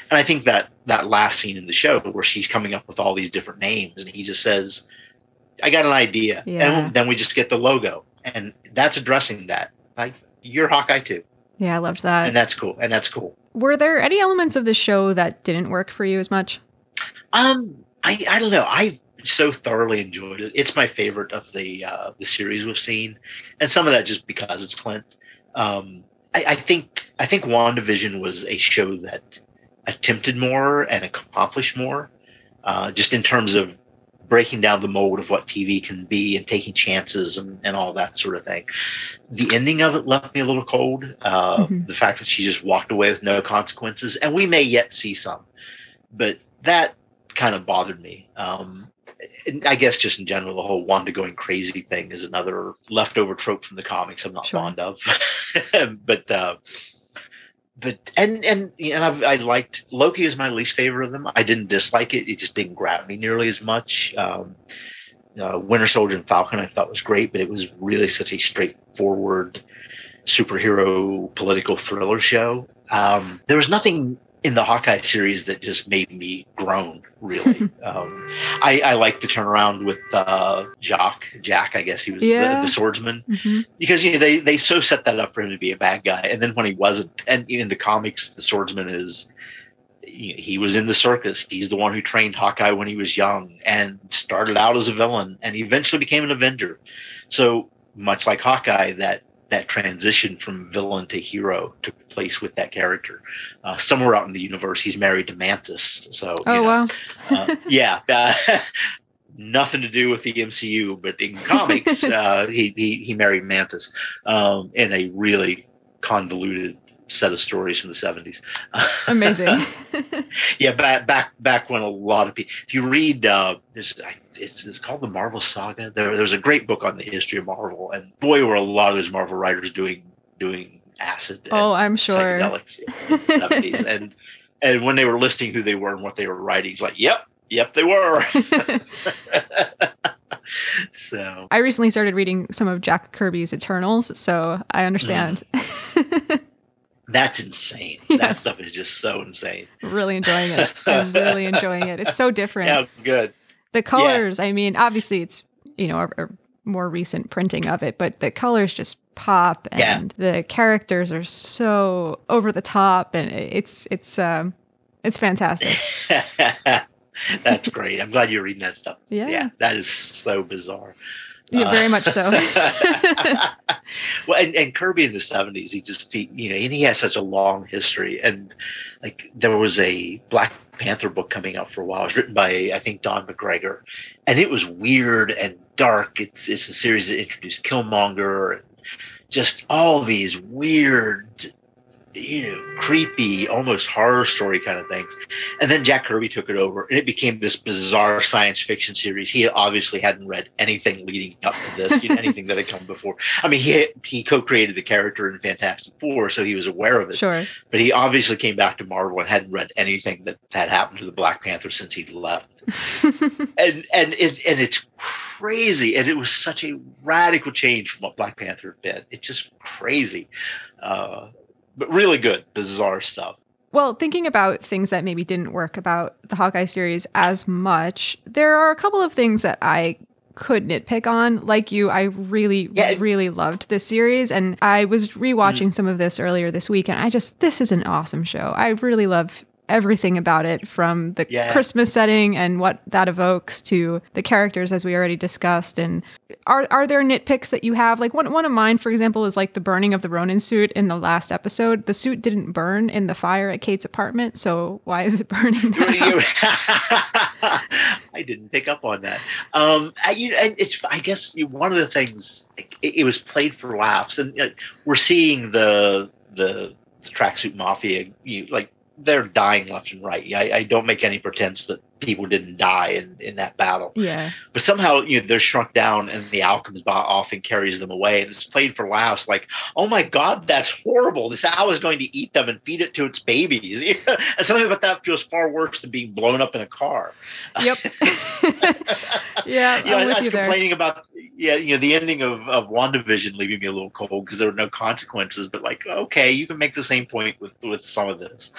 and I think that that last scene in the show where she's coming up with all these different names, and he just says, "I got an idea," Yeah. and then we just get the logo, and that's addressing that. Like you're Hawkeye too, yeah, I loved that. and that's cool, and that's cool. Were there any elements of the show that didn't work for you as much? Um, I I don't know. I so thoroughly enjoyed it. It's my favorite of the uh, the series we've seen, and some of that just because it's Clint. Um, I, I think I think WandaVision was a show that attempted more and accomplished more, uh, just in terms of breaking down the mold of what TV can be and taking chances and, and all that sort of thing. The ending of it left me a little cold. Uh, Mhm. The fact that she just walked away with no consequences, and we may yet see some, but that kind of bothered me. Um, I guess just in general, the whole Wanda going crazy thing is another leftover trope from the comics I'm not Sure. fond of. but uh, but and and you know, I've, I liked Loki is my least favorite of them. I didn't dislike it; it just didn't grab me nearly as much. Um, uh, Winter Soldier and Falcon I thought was great, but it was really such a straightforward superhero political thriller show. Um, there was nothing in the Hawkeye series that just made me groan. Really, um, I, I like the turnaround with uh, Jock, Jack. I guess he was Yeah. the, the swordsman Mhm. because you know they they so set that up for him to be a bad guy, and then when he wasn't, and in the comics, the swordsman is he was in the circus. He's the one who trained Hawkeye when he was young and started out as a villain, and eventually became an Avenger. So much like Hawkeye, that that transition from villain to hero took place with that character. Uh, somewhere out in the universe, he's married to Mantis. So you Oh know, wow. uh, yeah, uh, nothing to do with the MCU, but in comics, uh, he, he he married Mantis um, in a really convoluted set of stories from the seventies. Amazing. yeah, back back back when a lot of people. If you read, uh, there's I- it's, it's called the Marvel Saga. There, there's a great book on the history of Marvel, and boy, were a lot of those Marvel writers doing doing acid. and oh, I'm sure. psychedelics in the 70s. and and when they were listing who they were and what they were writing, it's like, yep, yep, they were. so I recently started reading some of Jack Kirby's Eternals, so I understand. That's insane. That stuff is just so insane. really enjoying it. I'm really enjoying it. It's so different. Yeah, good. the colors, I mean, obviously it's, you know, a, a more recent printing of it, but the colors just pop and the characters are so over the top and it's it's um it's fantastic. that's great. I'm glad you're reading that stuff. Yeah. Yeah, that is so bizarre. Yeah, Uh, very much so. well, and, and Kirby in the '70s, he just he, you know, and he has such a long history. And like there was a Black Panther book coming out for a while. It was written by I think Don McGregor, and it was weird and dark. It's it's a series that introduced Killmonger and just all these weird you know, creepy, almost horror story kind of things. And then Jack Kirby took it over and it became this bizarre science fiction series. He obviously hadn't read anything leading up to this, you know, anything that had come before. I mean, he he co-created the character in Fantastic Four, so he was aware of it. Sure. But he obviously came back to Marvel and hadn't read anything that had happened to the Black Panther since he left. and and it and it's crazy. And it was such a radical change from what Black Panther had been. It's just crazy. Uh, but really good, bizarre stuff. Well, thinking about things that maybe didn't work about the Hawkeye series as much, there are a couple of things that I could nitpick on. Like you, I really, yeah. really loved this series. And I was rewatching mm. some of this earlier this week, and I just, this is an awesome show. I really love everything about it from the yeah. Christmas setting and what that evokes to the characters as we already discussed. And are are there nitpicks that you have? Like one one of mine for example is like the burning of the Ronin suit in the last episode. The suit didn't burn in the fire at Kate's apartment so why is it burning I didn't pick up on that. Um I, you and it's I guess one of the things it, it was played for laughs and uh, we're seeing the the the tracksuit mafia you like they're dying left and right. I, I, don't make any pretense that people didn't die in, in that battle. Yeah. But somehow you know, they're shrunk down and the owl comes off and carries them away. And it's played for laughs like, oh my God, that's horrible. This owl is going to eat them and feed it to its babies. and something about that feels far worse than being blown up in a car. Yep. yeah. you know, I, I was complaining there. about yeah, you know, the ending of, of WandaVision leaving me a little cold because there were no consequences, but like, okay, you can make the same point with, with some of this.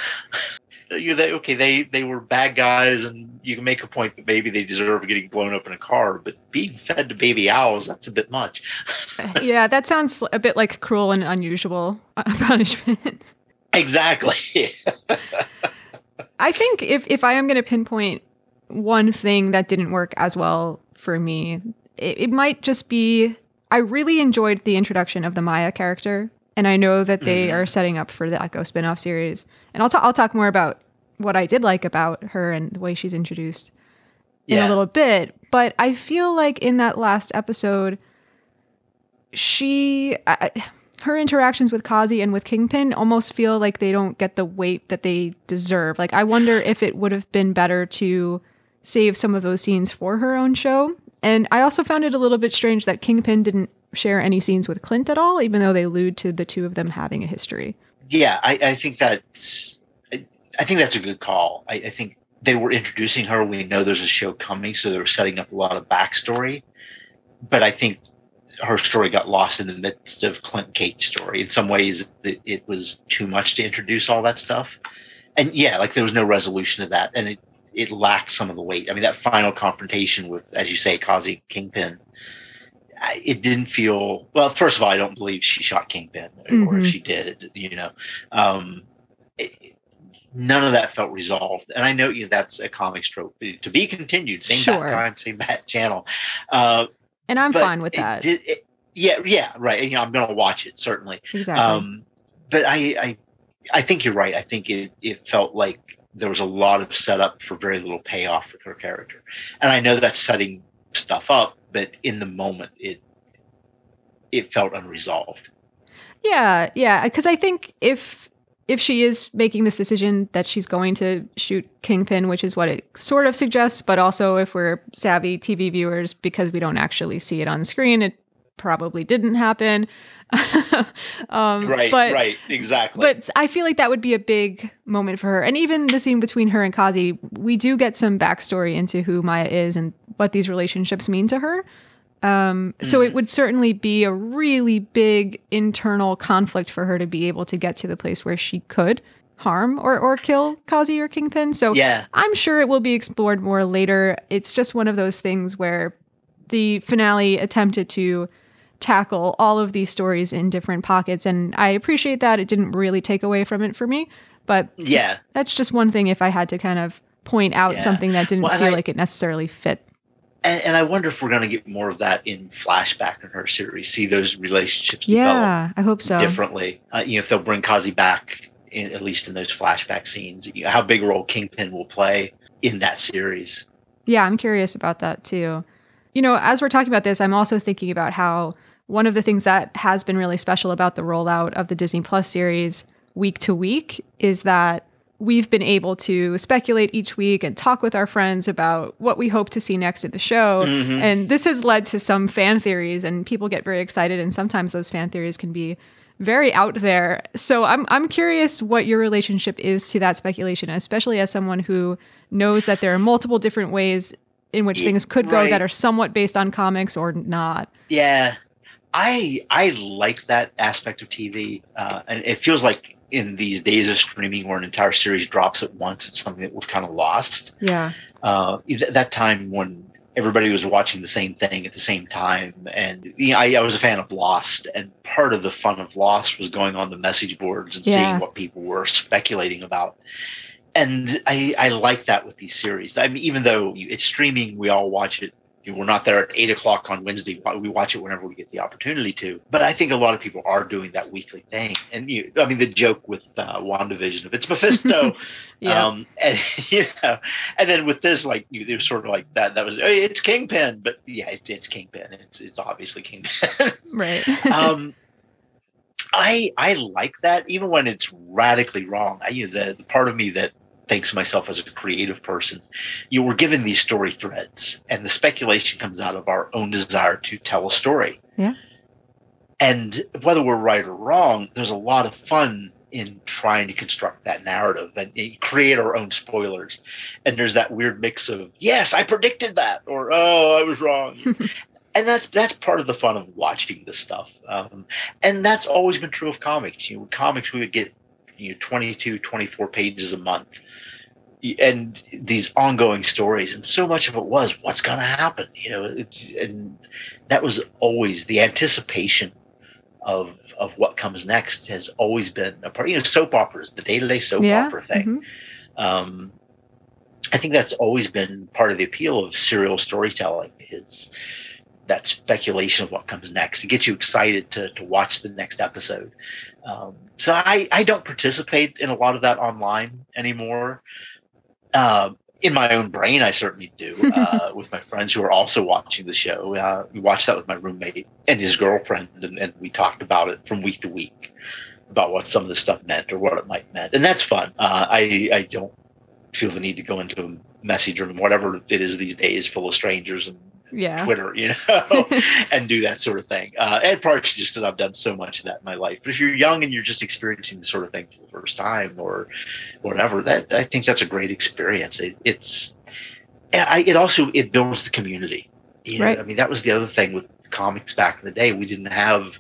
You they okay, they they were bad guys and you can make a point that maybe they deserve getting blown up in a car, but being fed to baby owls, that's a bit much. yeah, that sounds a bit like cruel and unusual punishment. Exactly. I think if if I am going to pinpoint one thing that didn't work as well for me it, it might just be I really enjoyed the introduction of the Maya character, and I know that they mm-hmm. are setting up for the Echo spinoff series. And I'll, ta- I'll talk more about what I did like about her and the way she's introduced yeah. in a little bit. But I feel like in that last episode, she, uh, her interactions with Kazi and with Kingpin almost feel like they don't get the weight that they deserve. Like, I wonder if it would have been better to save some of those scenes for her own show and I also found it a little bit strange that Kingpin didn't share any scenes with Clint at all, even though they allude to the two of them having a history. Yeah, I, I think that's I, I, think that's a good call. I, I, think they were introducing her. We know there's a show coming, so they were setting up a lot of backstory. But I think her story got lost in the midst of Clint Kate's story. In some ways, it, it was too much to introduce all that stuff. And yeah, like there was no resolution to that, and it it lacked some of the weight. I mean, that final confrontation with, as you say, Kazi Kingpin, it didn't feel well. First of all, I don't believe she shot Kingpin, mm-hmm. or if she did, you know, um, it, none of that felt resolved. And I know you know, that's a comic trope to be continued. Same sure. time, same bat channel. Uh, and I'm fine with that. Did, yeah, yeah, right. You know, I'm going to watch it certainly. Exactly. Um, but I, I, I think you're right. I think it, it felt like there was a lot of setup for very little payoff with her character. And I know that's setting stuff up, but in the moment it it felt unresolved. Yeah, yeah, because I think if if she is making this decision that she's going to shoot Kingpin, which is what it sort of suggests, but also if we're savvy TV viewers, because we don't actually see it on screen, it probably didn't happen. um, right, but, right, exactly. But I feel like that would be a big moment for her. And even the scene between her and Kazi, we do get some backstory into who Maya is and what these relationships mean to her. Um, mm-hmm. So it mm-hmm. would certainly be a really big internal conflict for her to be able to get to the place where she could harm or, or kill Kazi or Kingpin. So yeah. I'm sure it will be explored more later. It's just one of those things where the finale attempted to tackle all of these stories in different pockets. And I appreciate that. It didn't really take away from it for me. But yeah, that's just one thing if I had to kind of point out yeah. something that didn't well, feel I, like it necessarily fit. And, and I wonder if we're going to get more of that in flashback in her series. See those relationships. Yeah, I hope so. Differently, uh, you know, if they'll bring Kazi back in, at least in those flashback scenes. You know, how big a role Kingpin will play in that series. Yeah, I'm curious about that too. You know, as we're talking about this, I'm also thinking about how one of the things that has been really special about the rollout of the Disney Plus series week to week is that we've been able to speculate each week and talk with our friends about what we hope to see next in the show. Mhm. And this has led to some fan theories, and people get very excited. And sometimes those fan theories can be very out there. So I'm I'm curious what your relationship is to that speculation, especially as someone who knows that there are multiple different ways in which things could go right. that are somewhat based on comics or not. Yeah, I I like that aspect of TV, uh, and it feels like in these days of streaming, where an entire series drops at once, it's something that we've kind of lost. Yeah. Uh, th- that time when everybody was watching the same thing at the same time, and you know, I, I was a fan of Lost, and part of the fun of Lost was going on the message boards and Yeah. seeing what people were speculating about. And I, I like that with these series. I mean, even though it's streaming, we all watch it we're not there at eight o'clock on Wednesday. We watch it whenever we get the opportunity to. But I think a lot of people are doing that weekly thing. And you, I mean, the joke with uh, WandaVision, if it's Mephisto, Yeah. um, and you know, and then with this, like you, it was sort of like that. That was "Hey, it's Kingpin, but yeah, it, it's Kingpin. It's it's obviously Kingpin. right. um, I I like that, even when it's radically wrong. I, you know, the, the part of me that thinks of myself as a creative person, you were given these story threads, and the speculation comes out of our own desire to tell a story. Yeah. And whether we're right or wrong, there's a lot of fun in trying to construct that narrative and and create our own spoilers. And there's that weird mix of yes, I predicted that, or oh, I was wrong. and that's that's part of the fun of watching this stuff. Um, and that's always been true of comics. You know, with comics we would get you know 22, 24 pages a month. And these ongoing stories, and so much of it was what's going to happen, you know, it, and that was always the anticipation of of what comes next has always been a part. You know, soap operas, the day to day soap yeah. opera thing. Mhm. Um, I think that's always been part of the appeal of serial storytelling is that speculation of what comes next. It gets you excited to to watch the next episode. Um, so I I don't participate in a lot of that online anymore. Um, in my own brain, I certainly do. Uh, with my friends who are also watching the show, uh, we watched that with my roommate and his girlfriend, and, and we talked about it from week to week about what some of the stuff meant or what it might meant, and that's fun. Uh, I I don't feel the need to go into a message room, whatever it is these days, full of strangers and Yeah. Twitter, you know, and do that sort of thing. Uh, and partially just because I've done so much of that in my life. But if you're young and you're just experiencing the sort of thing for the first time or whatever, that I think that's a great experience. It, it's, I, it also it builds the community. You know, Right. I mean, that was the other thing with comics back in the day. We didn't have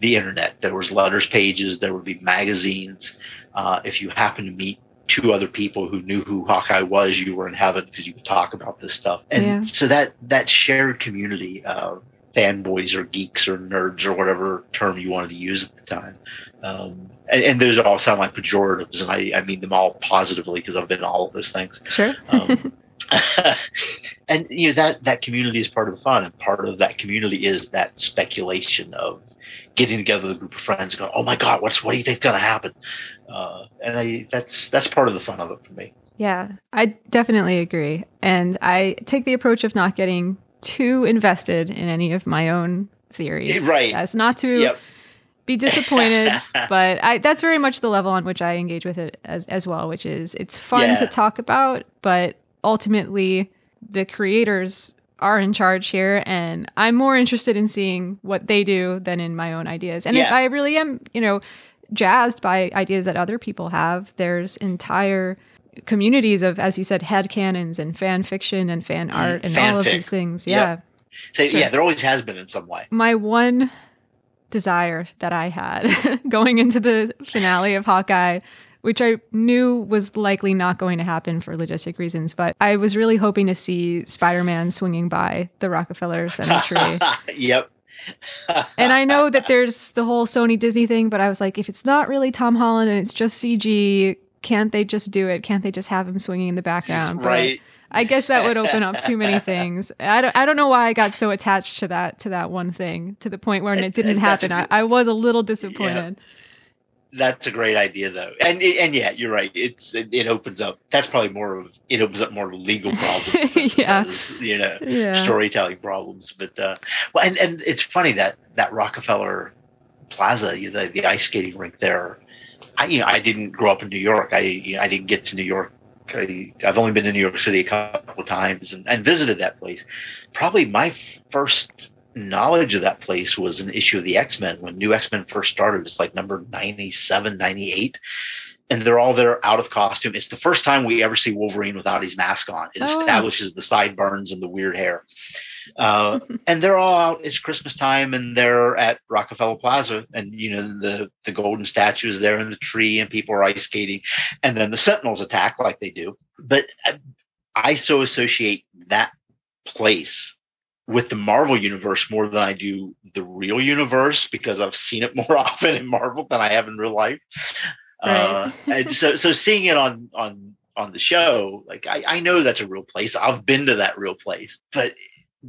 the internet. There was letters pages. There would be magazines. Uh, if you happen to meet two other people who knew who Hawkeye was, you were in heaven because you could talk about this stuff. And Yeah. so that that shared community, of fanboys or geeks or nerds or whatever term you wanted to use at the time. Um, and, and those all sound like pejoratives, and I, I mean them all positively because I've been all of those things. Sure. Um, and you know that that community is part of the fun, and part of that community is that speculation of getting together with a group of friends, and going, "Oh my God, what's what do you think's going to happen?" Uh, and I that's that's part of the fun of it for me. Yeah, I definitely agree. And I take the approach of not getting too invested in any of my own theories. Right. As not to Yep. be disappointed, but I that's very much the level on which I engage with it as as well, which is it's fun Yeah. to talk about, but ultimately the creators are in charge here and I'm more interested in seeing what they do than in my own ideas. And if I really am, you know, jazzed by ideas that other people have, there's entire communities of, as you said, head canons and fan fiction and fan mm, art and all of these things. Yep. Yeah. So Sure. yeah, there always has been in some way. My one desire that I had going into the finale of Hawkeye, which I knew was likely not going to happen for logistic reasons, but I was really hoping to see Spider Man swinging by the Rockefeller Cemetery. yep. and I know that there's the whole Sony Disney thing, but I was like, if it's not really Tom Holland and it's just CG, can't they just do it? Can't they just have him swinging in the background? But right. I guess that would open up too many things. I don't, I don't know why I got so attached to that to that one thing to the point where it didn't happen. I, I was a little disappointed. That's a great idea though, and and yeah, you're right. It's it, it opens up. That's probably more of it opens up more legal problems. yeah, does, you know, yeah. storytelling problems. But uh, well, and and it's funny that that Rockefeller Plaza, the the ice skating rink there. I you know I didn't grow up in New York. I you know, I didn't get to New York. I, I've only been to New York City a couple of times and, and visited that place. Probably my first knowledge of that place was an issue of the X-Men when new X-Men first started. It's like number 97, 98. And they're all there out of costume. It's the first time we ever see Wolverine without his mask on. It Oh. establishes the sideburns and the weird hair. Uh, and they're all out. It's Christmas time, and they're at Rockefeller Plaza, and you know the the golden statue is there in the tree, and people are ice skating, and then the Sentinels attack like they do. But I, I so associate that place with the Marvel universe more than I do the real universe because I've seen it more often in Marvel than I have in real life. Uh, and so, so seeing it on on on the show, like I, I know that's a real place. I've been to that real place, but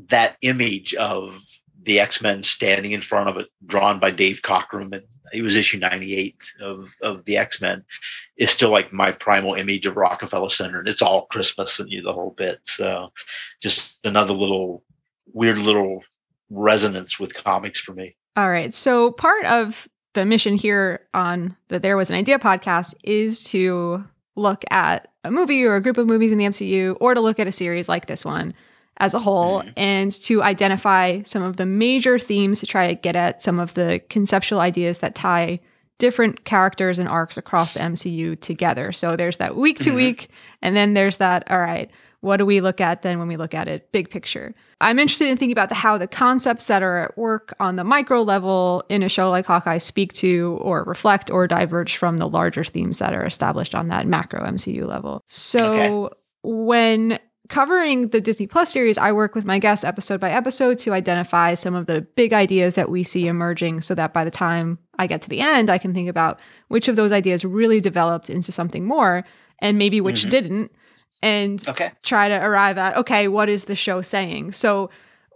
that image of the X Men standing in front of it, drawn by Dave Cockrum, and it was issue ninety eight of of the X Men, is still like my primal image of Rockefeller Center, and it's all Christmas and you the whole bit. So, just another little weird little resonance with comics for me. All right. So part of the mission here on the There Was an Idea podcast is to look at a movie or a group of movies in the MCU or to look at a series like this one as a whole Mhm. and to identify some of the major themes to try to get at some of the conceptual ideas that tie different characters and arcs across the MCU together. So there's that week to Mhm. week and then there's that all right, what do we look at then when we look at it big picture? I'm interested in thinking about the, how the concepts that are at work on the micro level in a show like Hawkeye speak to or reflect or diverge from the larger themes that are established on that macro MCU level. So when covering the Disney Plus series, I work with my guests episode by episode to identify some of the big ideas that we see emerging so that by the time I get to the end, I can think about which of those ideas really developed into something more and maybe which Mhm. didn't. And Okay. try to arrive at okay what is the show saying so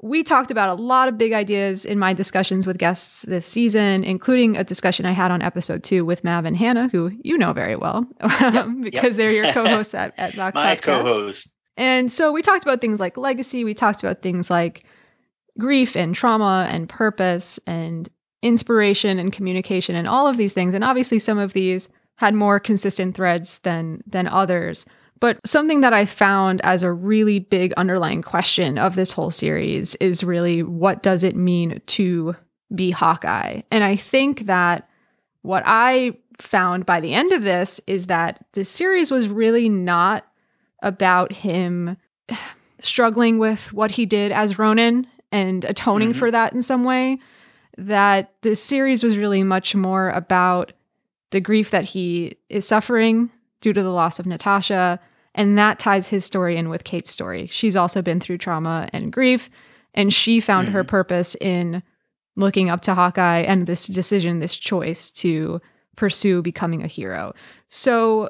we talked about a lot of big ideas in my discussions with guests this season including a discussion i had on episode two with mav and hannah who you know very well because they're your co-hosts at, at Vox My Podcast. co-host. and so we talked about things like legacy we talked about things like grief and trauma and purpose and inspiration and communication and all of these things and obviously some of these had more consistent threads than than others but something that I found as a really big underlying question of this whole series is really what does it mean to be Hawkeye? And I think that what I found by the end of this is that the series was really not about him struggling with what he did as Ronin and atoning Mhm. for that in some way. That the series was really much more about the grief that he is suffering due to the loss of Natasha. And that ties his story in with Kate's story. She's also been through trauma and grief, and she found her Mhm. purpose in looking up to Hawkeye and this decision, this choice to pursue becoming a hero. So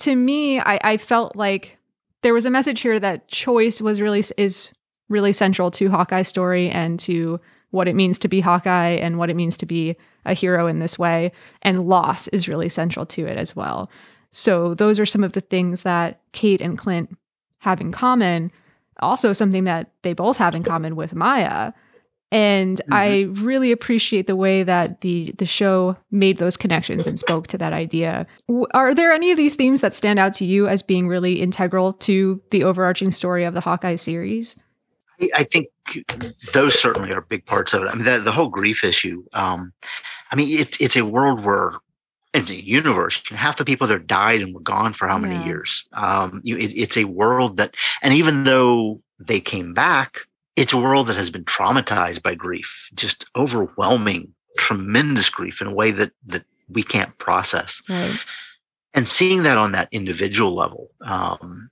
to me, I, I felt like there was a message here that choice was really is really central to Hawkeye's story and to what it means to be Hawkeye and what it means to be a hero in this way. And loss is really central to it as well. So those are some of the things that Kate and Clint have in common. Also, something that they both have in common with Maya. And I really appreciate the way that the the show made those connections and spoke to that idea. Are there any of these themes that stand out to you as being really integral to the overarching story of the Hawkeye series? I- I think those certainly are big parts of it. I mean, the, the whole grief issue. Um, I mean, it, it's a world where it's a universe. Half the people there died and were gone for how many Yeah. years? Um, you, it, it's a world that, and even though they came back, it's a world that has been traumatized by grief, just overwhelming, tremendous grief in a way that that we can't process Right. and seeing that on that individual level um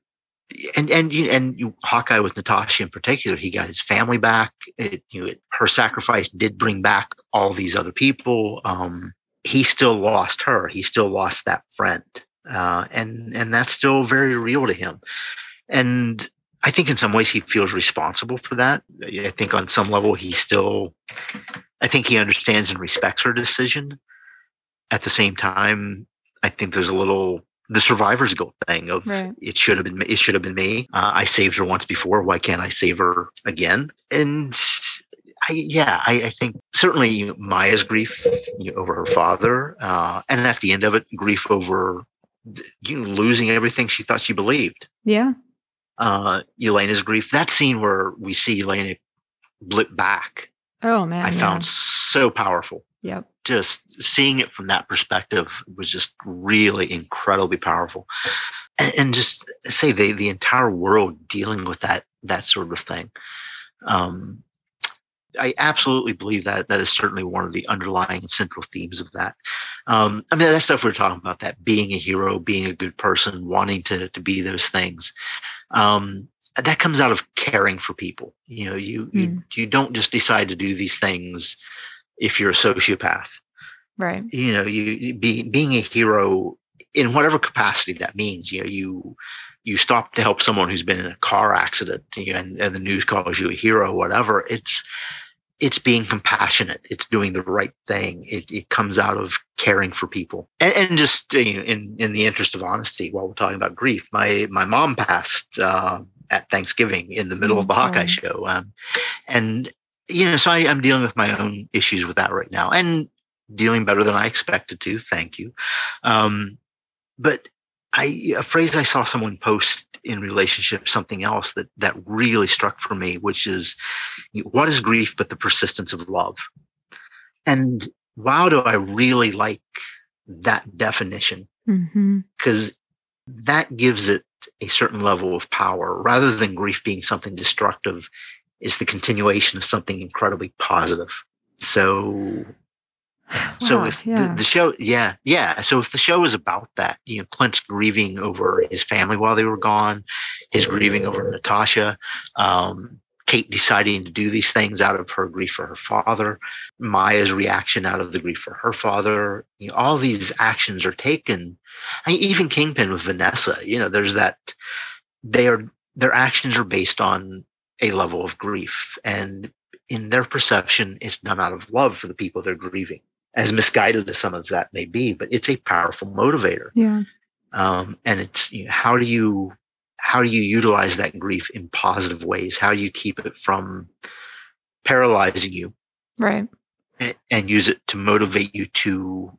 and and you and you hawkeye with natasha in particular he got his family back it, you know it, her sacrifice did bring back all these other people um he still lost her he still lost that friend uh and and that's still very real to him and i think in some ways he feels responsible for that i think on some level he still i think he understands and respects her decision at the same time, I think there's a little the survivor's guilt thing of Right. it should have been it should have been me. Uh, I saved her once before. Why can't I save her again? And I, yeah, I, I think certainly Maya's grief you know, over her father, uh, and at the end of it, grief over you know, losing everything she thought she believed. Yeah. Uh, Yelena's grief. That scene where we see Yelena blip back, Oh man. I yeah. found so powerful. Yep. Just seeing it from that perspective was just really incredibly powerful, and, and just say the the entire world dealing with that that sort of thing. Um, I absolutely believe that that is certainly one of the underlying central themes of that. Um, I mean, that stuff we are talking about that being a hero, being a good person, wanting to to be those things. Um, that comes out of caring for people. You know, you you you don't just decide to do these things if you're a sociopath. Right. You know, you, you be being a hero in whatever capacity that means. You know, you you stop to help someone who's been in a car accident, and, and the news calls you a hero, whatever. It's it's being compassionate. It's doing the right thing. It, it comes out of caring for people. And, and just you know, in in the interest of honesty, while we're talking about grief, my my mom passed uh, at Thanksgiving in the middle of the Hawkeye show, um, and you know, so I, I'm dealing with my own issues with that right now, and dealing better than I expected to. Thank you. Um, but I a phrase I saw someone post in relationship something else that that really struck for me, which is what is grief but the persistence of love? And wow, do I really like that definition Mm-hmm. because that gives it a certain level of power rather than grief being something destructive is the continuation of something incredibly positive. So so if yeah. the, the show, yeah, yeah. So if the show is about that, you know, Clint's grieving over his family while they were gone, his grieving over Natasha, um, Kate deciding to do these things out of her grief for her father, Maya's reaction out of the grief for her father. You know, all these actions are taken. I mean, even Kingpin with Vanessa. You know, there's that. They are their actions are based on a level of grief, and in their perception, it's done out of love for the people they're grieving as misguided as some of that may be, but it's a powerful motivator. yeah. Um, and it's you know, how do you how do you utilize that grief in positive ways? How do you keep it from paralyzing you Right. and, and use it to motivate you to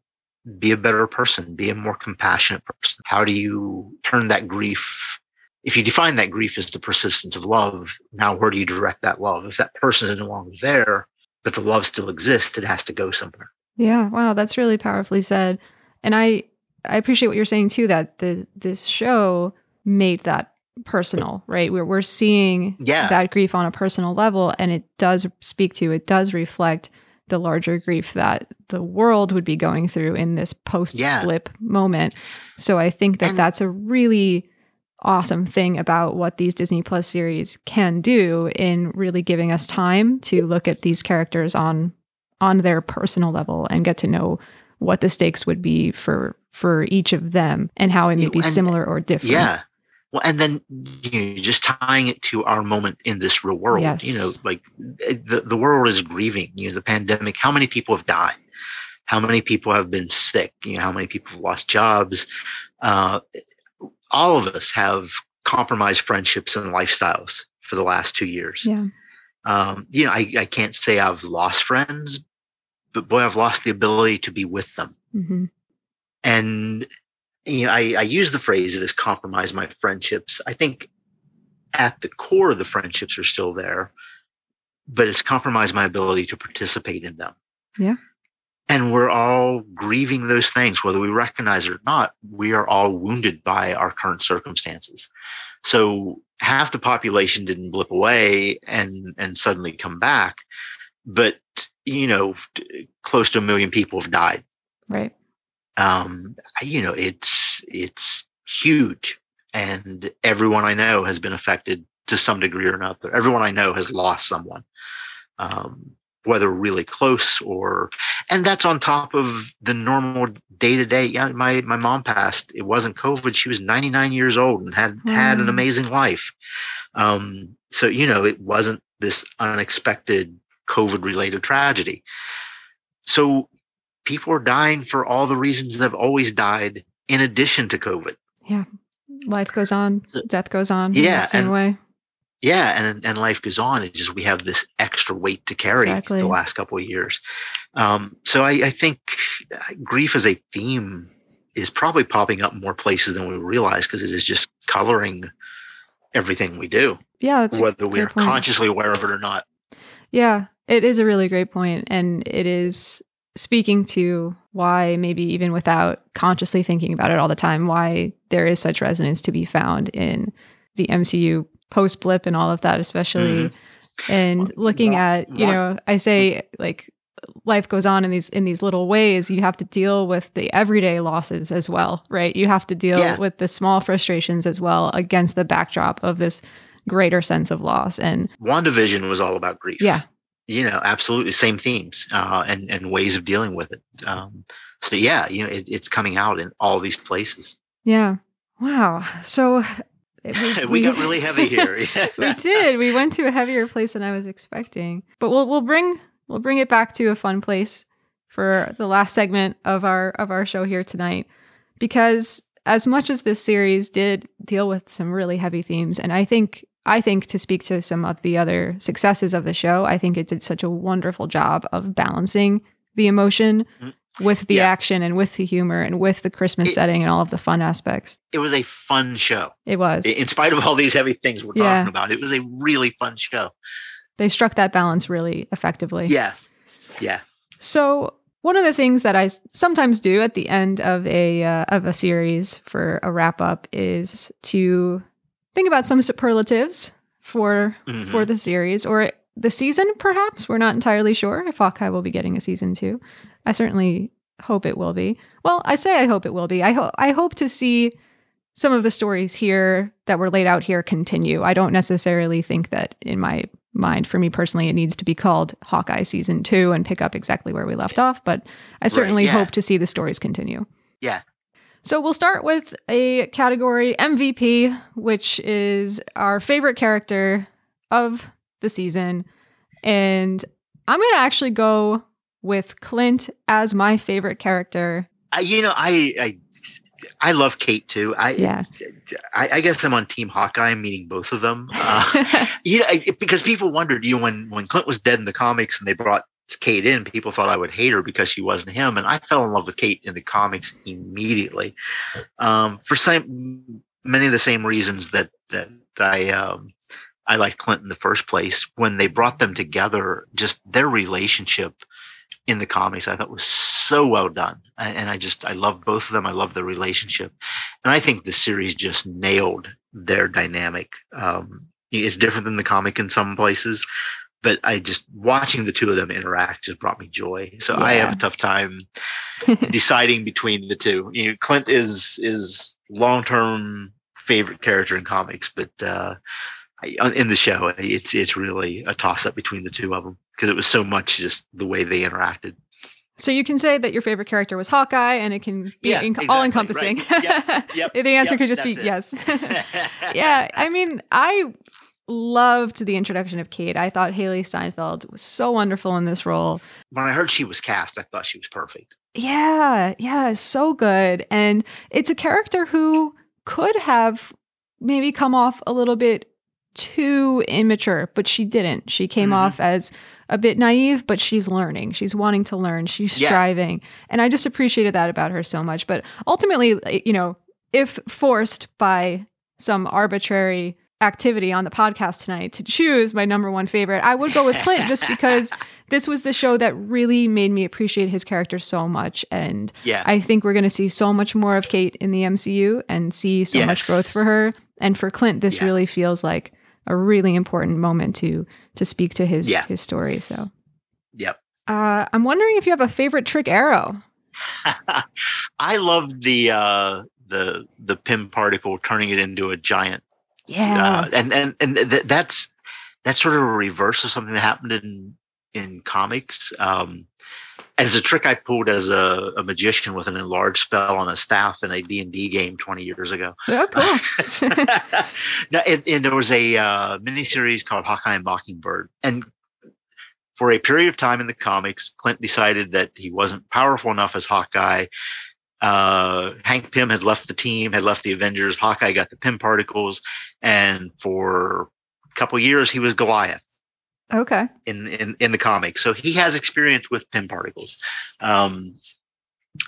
be a better person, be a more compassionate person? How do you turn that grief? If you define that grief as the persistence of love, now where do you direct that love? If that person is no longer there, but the love still exists, it has to go somewhere. Yeah, wow, that's really powerfully said. And I I appreciate what you're saying too that the this show made that personal, right? We're we're seeing Yeah. that grief on a personal level and it does speak to it does reflect the larger grief that the world would be going through in this post blip moment. So I think that And- that's a really awesome thing about what these Disney Plus series can do in really giving us time to look at these characters on on their personal level and get to know what the stakes would be for for each of them and how it may be and- similar or different. Yeah. Well, and then you know, just tying it to our moment in this real world, Yes. you know, like eh, the, the world is grieving, you know, the pandemic, how many people have died? How many people have been sick? You know, how many people have lost jobs? Uh, all of us have compromised friendships and lifestyles for the last two years. Yeah. Um, you know, I, I can't say I've lost friends, but boy, I've lost the ability to be with them hmm and you know, I, I use the phrase it has compromised my friendships. I think at the core of the friendships are still there, but it's compromised my ability to participate in them. Yeah. And we're all grieving those things, whether we recognize it or not. We are all wounded by our current circumstances. So half the population didn't blip away and and suddenly come back, but you know, close to a million people have died Right. um, you know, it's it's huge, and everyone I know has been affected to some degree or another. Everyone I know has lost someone, um, whether really close or, and that's on top of the normal day to day. Yeah, my my mom passed. It wasn't COVID. She was 99 years old and had had an Mm. amazing life. Um, so you know, it wasn't this unexpected COVID related tragedy. So people are dying for all the reasons they've always died in addition to COVID. Yeah. Life goes on, death goes on. Yeah, same and- way. Yeah, and and life goes on. It's just we have this extra weight to carry Exactly. the last couple of years. Um, so I, I think grief as a theme is probably popping up more places than we realize because it is just coloring everything we do, Yeah, whether we are point. consciously aware of it or not. Yeah, it is a really great point, and it is speaking to why maybe even without consciously thinking about it all the time, why there is such resonance to be found in the MCU post blip and all of that, especially. Mm-hmm. And looking at, you know, I say mm-hmm. like life goes on in these in these little ways. You have to deal with the everyday losses as well, right? You have to deal Yeah. with the small frustrations as well against the backdrop of this greater sense of loss. And WandaVision was all about grief. yeah, you know, absolutely same themes uh, and and ways of dealing with it. Um, so yeah, you know, it, it's coming out in all these places. Yeah. Wow. So we, got really heavy here. we did. We went to a heavier place than I was expecting. But we'll we'll bring we'll bring it back to a fun place for the last segment of our of our show here tonight. Because as much as this series did deal with some really heavy themes, and I think I think to speak to some of the other successes of the show, I think it did such a wonderful job of balancing the emotion Mhm. with the Yeah. action and with the humor and with the Christmas It- setting and all of the fun aspects. it was a fun show. It was. In spite of all these heavy things we're Yeah. talking about, it was a really fun show. they struck that balance really effectively. Yeah. Yeah. So one of the things that I sometimes do at the end of a uh, of a series for a wrap up is to think about some superlatives for Mhm. for the series or the season. Perhaps we're not entirely sure if Hawkeye will be getting a season two. I certainly hope it will be. Well, I say I hope it will be. I hope I hope to see some of the stories here that were laid out here continue. I don't necessarily think that in my mind, for me personally, it needs to be called Hawkeye season two and pick up exactly where we left off, but I certainly yeah. hope to see the stories continue. Yeah. So we'll start with a category MVP, which is our favorite character of the season. And I'm going to actually go with Clint as my favorite character. I, you know, I, I I love Kate too. I, Yeah. I I guess I'm on Team Hawkeye, meaning both of them. Uh, you know, I- because people wondered, you know, when when Clint was dead in the comics and they brought Kate in, people thought I would hate her because she wasn't him, and I fell in love with Kate in the comics immediately, um, for some many of the same reasons that that I um, I liked Clint in the first place. When they brought them together, just their relationship in the comics, I thought was so well done, and, and I just I love both of them. I love their relationship, and I think the series just nailed their dynamic. Um, it's different than the comic in some places, but I just watching the two of them interact just brought me joy. So I have a tough time deciding between the two. You know, Clint is is long term favorite character in comics, but uh, I, in the show, it's it's really a toss up between the two of them because it was so much just the way they interacted. So you can say that your favorite character was Hawkeye, and it can be Yeah, exactly, all encompassing. right. Yep, yep, the answer yep, could just be that's yes. yeah, I mean, I loved the introduction of Kate. I thought Hailee Steinfeld was so wonderful in this role. when I heard she was cast, I thought she was perfect. Yeah, yeah, so good. And it's a character who could have maybe come off a little bit too immature, but she didn't. She came Mhm. off as a bit naive, but she's learning. She's wanting to learn. She's Yeah. striving. And I just appreciated that about her so much. But ultimately, you know, if forced by some arbitrary activity on the podcast tonight to choose my number one favorite, I would go with Clint just because this was the show that really made me appreciate his character so much. And Yeah, I think we're going to see so much more of Kate in the MCU and see so much growth for her. And for Clint, this Yeah. really feels like a really important moment to to speak to his Yeah. his story. So, yep. uh, I'm wondering if you have a favorite trick arrow. I love the uh, the the Pym particle turning it into a giant Yeah, uh, and and and th- that's that's sort of a reverse of something that happened in in comics. Um, and it's a trick I pulled as a, a magician with an enlarged spell on a staff in a D and D game twenty years ago. oh, cool. and, and there was a uh, miniseries called Hawkeye and Mockingbird, and for a period of time in the comics, Clint decided that he wasn't powerful enough as Hawkeye. Uh, Hank Pym had left the team, had left the Avengers. Hawkeye got the Pym particles, and for a couple years he was Goliath. Okay. In in in the comics, so he has experience with Pym particles. Um,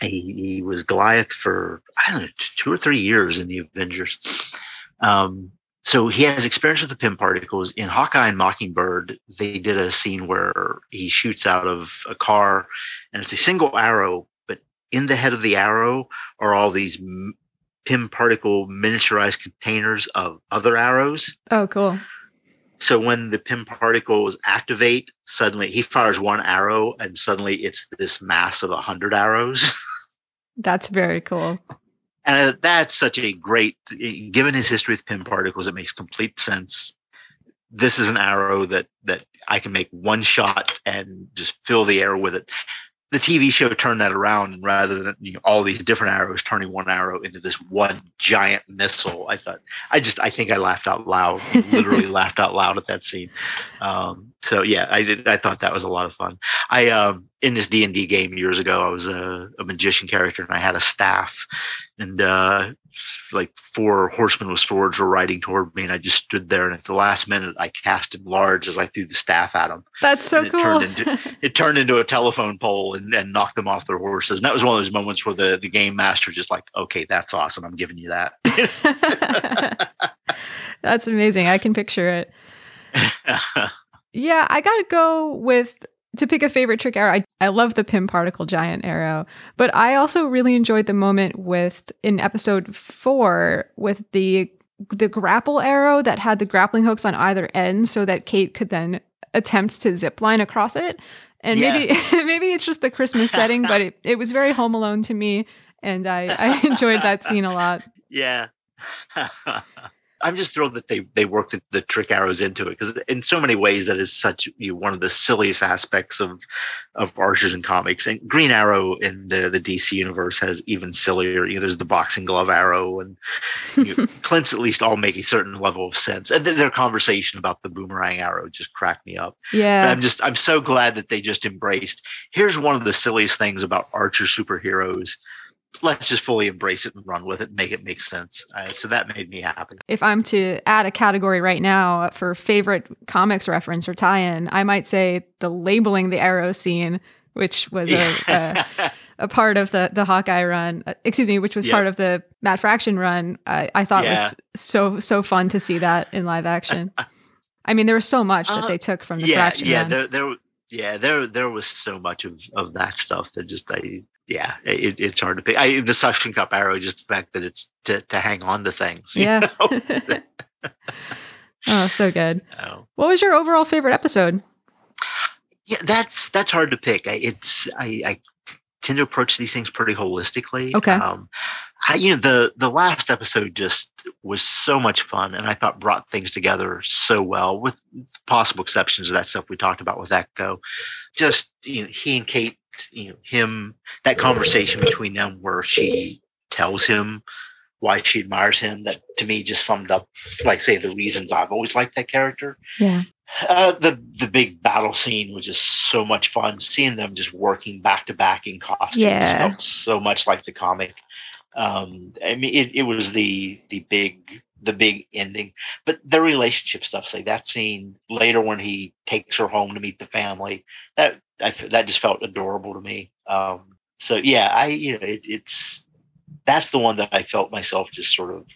he, he was Goliath for I don't know two or three years in the Avengers. Um, so he has experience with the Pym particles. In Hawkeye and Mockingbird, they did a scene where he shoots out of a car, and it's a single arrow, in the head of the arrow are all these Pym particle miniaturized containers of other arrows. Oh, cool. So when the Pym particles activate, suddenly he fires one arrow, and suddenly it's this mass of a hundred arrows. That's very cool. And uh, that's such a great, given his history with Pym particles, it makes complete sense. This is an arrow that that I can make one shot and just fill the air with it the TV show turned that around, and rather than you know, all these different arrows turning one arrow into this one giant missile, I thought I just I think I laughed out loud, literally laughed out loud at that scene. Um, so yeah, I did. I thought that was a lot of fun. I um, in this D and D game years ago, I was a, a, magician character, and I had a staff, and uh, like four horsemen with swords were riding toward me, and I just stood there. And at the last minute, I cast large as I threw the staff at them. That's so it cool. Turned into, it turned into a telephone pole and, and knocked them off their horses. And that was one of those moments where the the game master just like, okay, that's awesome. I'm giving you that. that's amazing. I can picture it. yeah, I got to go with to pick a favorite trick arrow, I, I love the Pym particle giant arrow, but I also really enjoyed the moment with in episode four with the the grapple arrow that had the grappling hooks on either end so that Kate could then attempt to zip line across it. And yeah. maybe maybe it's just the Christmas setting, but it, it was very home alone to me. And I, I enjoyed that scene a lot. Yeah. I'm just thrilled that they they worked the, the trick arrows into it because in so many ways that is such you know, one of the silliest aspects of of Archers and comics. And Green Arrow in the the DC universe has even sillier. You know, there's the boxing glove arrow, and you know, Clint's at least all make a certain level of sense. And their conversation about the boomerang arrow just cracked me up. Yeah, but I'm just I'm so glad that they just embraced. Here's one of the silliest things about Archer superheroes let's just fully embrace it and run with it and make it make sense. Uh, so that made me happy. If I'm to add a category right now for favorite comics reference or tie-in, I might say the labeling the arrow scene, which was a, a, a, part of the the Hawkeye run. Uh, excuse me, which was yep. part of the Matt Fraction run. I, I thought yeah. was so so fun to see that in live action. I mean, there was so much that uh, they took from the yeah, Fraction yeah, run. There, there, yeah, there there was so much of, of that stuff that just I yeah, it, it's hard to pick. I, the suction cup arrow, just the fact that it's to, to hang on to things. Yeah. oh, so good. Oh. What was your overall favorite episode? Yeah, that's that's hard to pick. I, It's I, I tend to approach these things pretty holistically. Okay. Um, I, you know, the the last episode just was so much fun, and I thought brought things together so well, with possible exceptions of that stuff we talked about with Echo. Just you know, he and Kate you know him that conversation between them where she tells him why she admires him that to me just summed up like say the reasons i've always liked that character. Yeah. Uh, the the big battle scene was just so much fun seeing them just working back to back in costumes yeah. felt so much like the comic. Um i mean it, it was the the big the big ending but the relationship stuff say that scene later when he takes her home to meet the family that I, that just felt adorable to me. Um, so yeah, I you know it, it's that's the one that I felt myself just sort of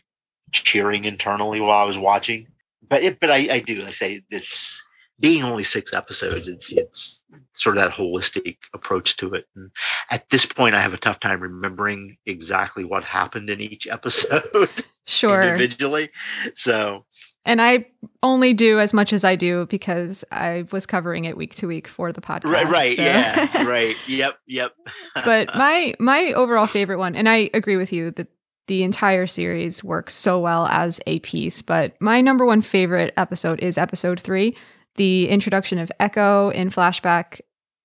cheering internally while I was watching. But it, but I, I do I say it's being only six episodes. It's it's sort of that holistic approach to it. And at this point, I have a tough time remembering exactly what happened in each episode. Sure, individually. So and I only do as much as I do because I was covering it week to week for the podcast. Right, right, so. yeah, right, yep, yep. but my my overall favorite one, and I agree with you that the entire series works so well as a piece. But my number one favorite episode is episode three, the introduction of Echo in flashback.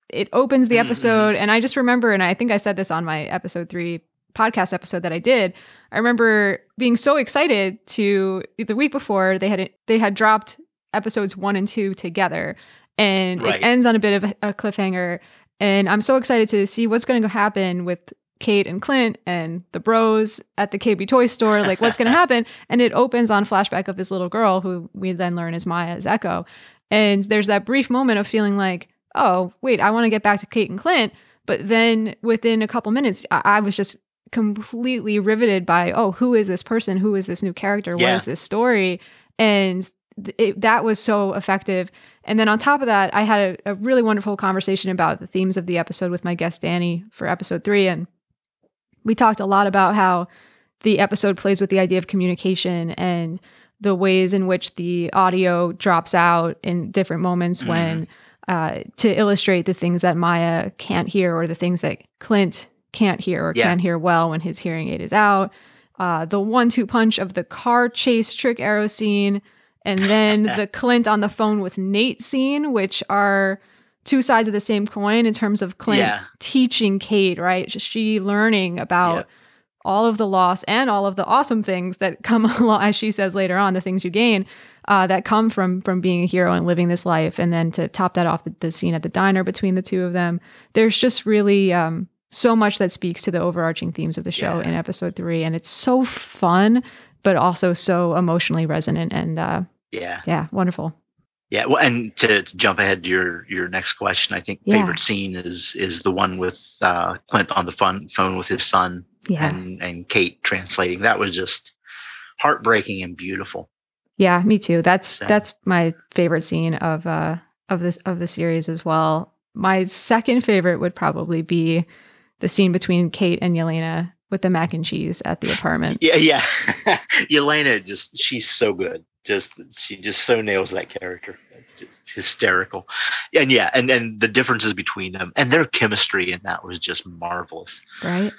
It opens the mm-hmm, episode, mm-hmm. and I just remember, and I think I said this on my episode three podcast episode that I did, I remember being so excited to the week before they had they had dropped episodes 1 and 2 together and Right. it ends on a bit of a, cliffhanger. And I'm so excited to see what's going to happen with Kate and Clint and the bros at the KB toy store. Like, what's going to happen? And it opens on flashback of this little girl who we then learn is Maya's Echo. And there's that brief moment of feeling like, oh, wait, I want to get back to Kate and Clint. But then within a couple minutes, I, I was just completely riveted by, oh, who is this person? Who is this new character? What Yeah. is this story? And it, that was so effective. And then on top of that, I had a, a really wonderful conversation about the themes of the episode with my guest Danny for episode three. And we talked a lot about how the episode plays with the idea of communication and the ways in which the audio drops out in different moments Mhm. when uh, to illustrate the things that Maya can't hear or the things that Clint can't hear or Yeah. can't hear well when his hearing aid is out. Uh, the one-two punch of the car chase trick arrow scene, and then the Clint on the phone with Nate scene, which are two sides of the same coin in terms of Clint Yeah. teaching Kate, right? She learning about Yep. all of the loss and all of the awesome things that come along, as she says later on, the things you gain uh, that come from from being a hero and living this life, and then to top that off, the, the scene at the diner between the two of them. There's just really um, so much that speaks to the overarching themes of the show Yeah. in episode three, and it's so fun, but also so emotionally resonant and uh, Yeah. yeah, wonderful. Yeah, well, and to, to jump ahead to your your next question, I think Yeah. favorite scene is is the one with uh, Clint on the phone phone with his son Yeah, and and Kate translating. That was just heartbreaking and beautiful. Yeah, me too. That's So- that's my favorite scene of uh of this of the series as well. My second favorite would probably be the scene between Kate and Yelena with the mac and cheese at the apartment. Yeah, yeah. Yelena just she's so good. Just she just so nails that character. It's just hysterical. And yeah, and and the differences between them and their chemistry in that was just marvelous. Right?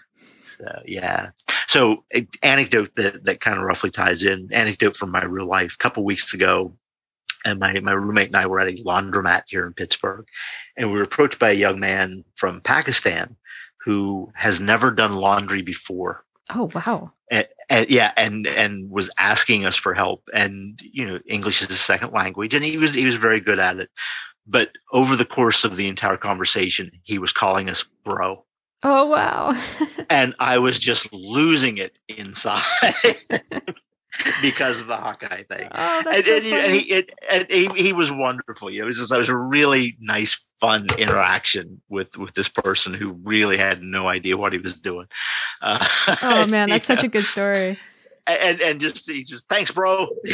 So, yeah. So anecdote that that kind of roughly ties in anecdote from my real life. A couple weeks ago, and my my roommate and I were at a laundromat here in Pittsburgh, and we were approached by a young man from Pakistan who has never done laundry before. Oh wow. And, and yeah, and and was asking us for help. And you know, English is his second language, and he was he was very good at it. But over the course of the entire conversation, he was calling us bro Oh wow. and I was just losing it inside because of the Hawkeye thing. oh, And, so and, and he, it, and he he was wonderful. You know, it was just it was a really nice, fun interaction with with this person who really had no idea what he was doing. Uh, Oh man, that's such a good story. and and just he just thanks, bro.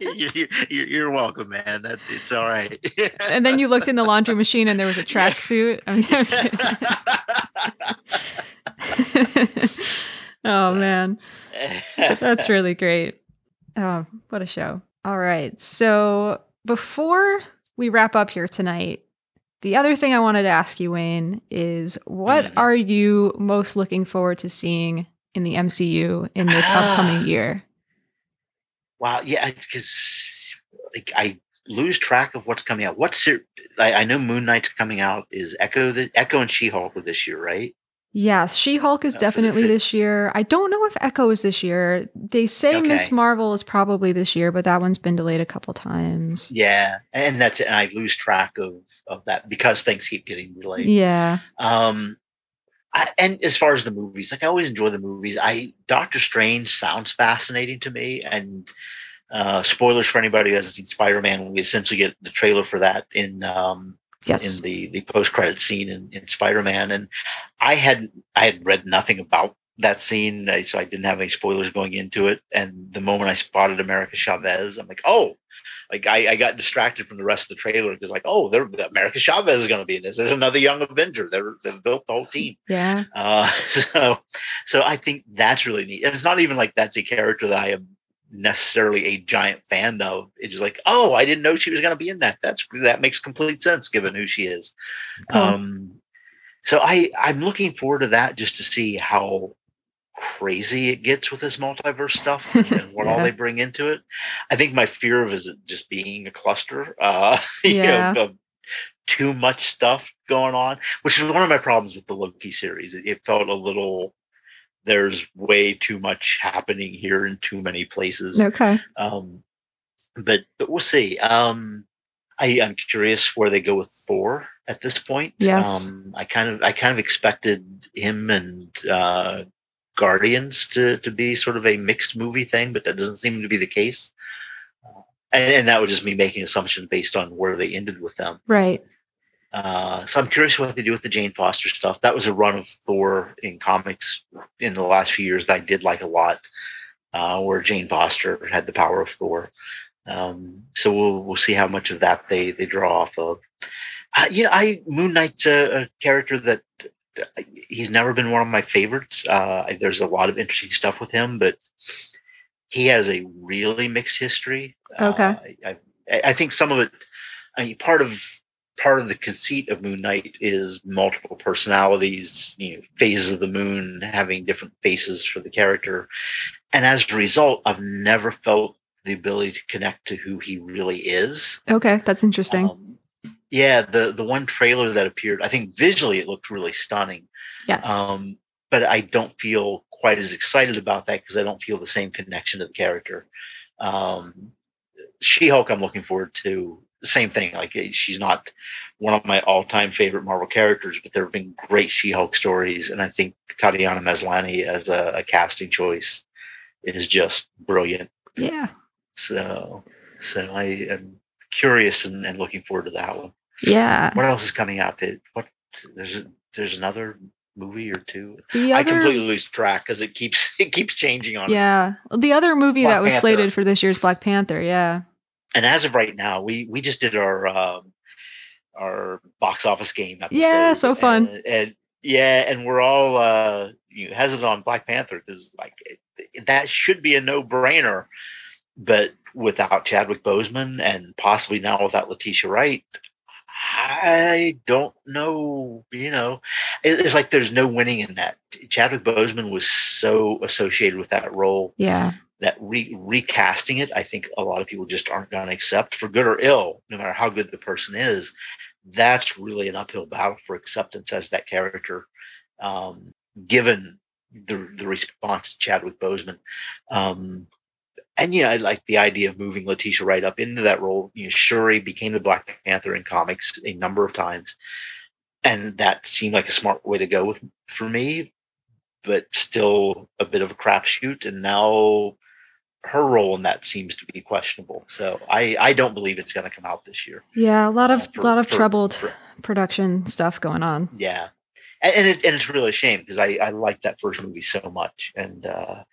you're, you're, you're welcome, man. That it's all right. And then you looked in the laundry machine and there was a tracksuit. I mean, oh man. That's really great. Oh, what a show. All right. So before we wrap up here tonight, the other thing I wanted to ask you, Wayne, is what Mhm. are you most looking forward to seeing in the MCU in this Ah. upcoming year? Wow, yeah, because like I lose track of what's coming out. What's it? I, I know Moon Knight's coming out. Is Echo the Echo and She Hulk this year, right? Yes, She Hulk is the- definitely this year. I don't know if Echo is this year. They say Ms. Marvel is probably this year, but that one's been delayed a couple times. Yeah, and that's it. And I lose track of of that because things keep getting delayed. Yeah. Um, I, and as far as the movies, like I always enjoy the movies. I Doctor Strange sounds fascinating to me, and uh, spoilers for anybody who hasn't seen Spider Man. We essentially get the trailer for that in um, Yes. in the the post credit scene in, in Spider Man, and I had I had read nothing about that scene, so I didn't have any spoilers going into it. And the moment I spotted America Chavez, I'm like, oh. Like I, I got distracted from the rest of the trailer because like oh they're America Chavez is going to be in this. There's another young Avenger. They're they've built the whole team. yeah. Uh, so, so I think that's really neat. It's not even like that's a character that I am necessarily a giant fan of. It's just like, oh, I didn't know she was going to be in that. That's that makes complete sense given who she is. Cool. Um, so I I'm looking forward to that just to see how crazy it gets with this multiverse stuff and, what all they bring into it. I think my fear of is it just being a cluster. Uh, you know, of too much stuff going on, which is one of my problems with the Loki series. It, it felt a little there's way too much happening here in too many places. Okay. Um, but but we'll see. Um, I I'm curious where they go with Thor at this point. Yes. Um, I kind of I kind of expected him and uh, Guardians to to be sort of a mixed movie thing, but that doesn't seem to be the case. Uh, and, and that would just be making assumptions based on where they ended with them. Right. Uh, so I'm curious what they do with the Jane Foster stuff. That was a run of Thor in comics in the last few years that I did like a lot, uh, where Jane Foster had the power of Thor. Um, so we'll we'll see how much of that they they draw off of. Uh, you know, I Moon Knight's a, a character that he's never been one of my favorites. Uh, there's a lot of interesting stuff with him, but he has a really mixed history. Okay. Uh, I, I, I think some of it, I mean, part of part of the conceit of Moon Knight is multiple personalities, you know, phases of the moon having different faces for the character, and as a result, I've never felt the ability to connect to who he really is. Okay, that's interesting. Um, yeah, the the one trailer that appeared, I think visually it looked really stunning. yes. Um, but I don't feel quite as excited about that because I don't feel the same connection to the character. Um, she Hulk, I'm looking forward to. Same thing. Like eh, she's not one of my all time favorite Marvel characters, but there have been great She Hulk stories, and I think Tatiana Maslany as a, a casting choice is just brilliant. yeah. So, so I am curious and, and looking forward to that one. Yeah. What else is coming out? That what there's there's another movie or two. The I completely lose track because it keeps it keeps changing on us. yeah. The other movie Black that was Panther. slated for this year's Black Panther. Yeah. And as of right now, we we just did our um, our box office game. Episode, Yeah, so fun. And, and yeah, and we're all uh, you know, hesitant on Black Panther because like it, that should be a no brainer, but without Chadwick Boseman and possibly now without Letitia Wright. I don't know. You know, it's like there's no winning in that. Chadwick Boseman was so associated with that role Yeah. That re- recasting it, I think a lot of people just aren't going to accept for good or ill, no matter how good the person is. That's really an uphill battle for acceptance as that character, um, given the the response to Chadwick Boseman. Um, and yeah, I like the idea of moving Letitia Wright up into that role. You know, Shuri became the Black Panther in comics a number of times, and that seemed like a smart way to go with for me. But still a bit of a crapshoot. And now her role in that seems to be questionable. So I I don't believe it's going to come out this year. Yeah. A lot of Uh, for- lot of for- troubled for- production stuff going on. Yeah, and and, it, and it's really a shame because I I liked that first movie so much, and uh,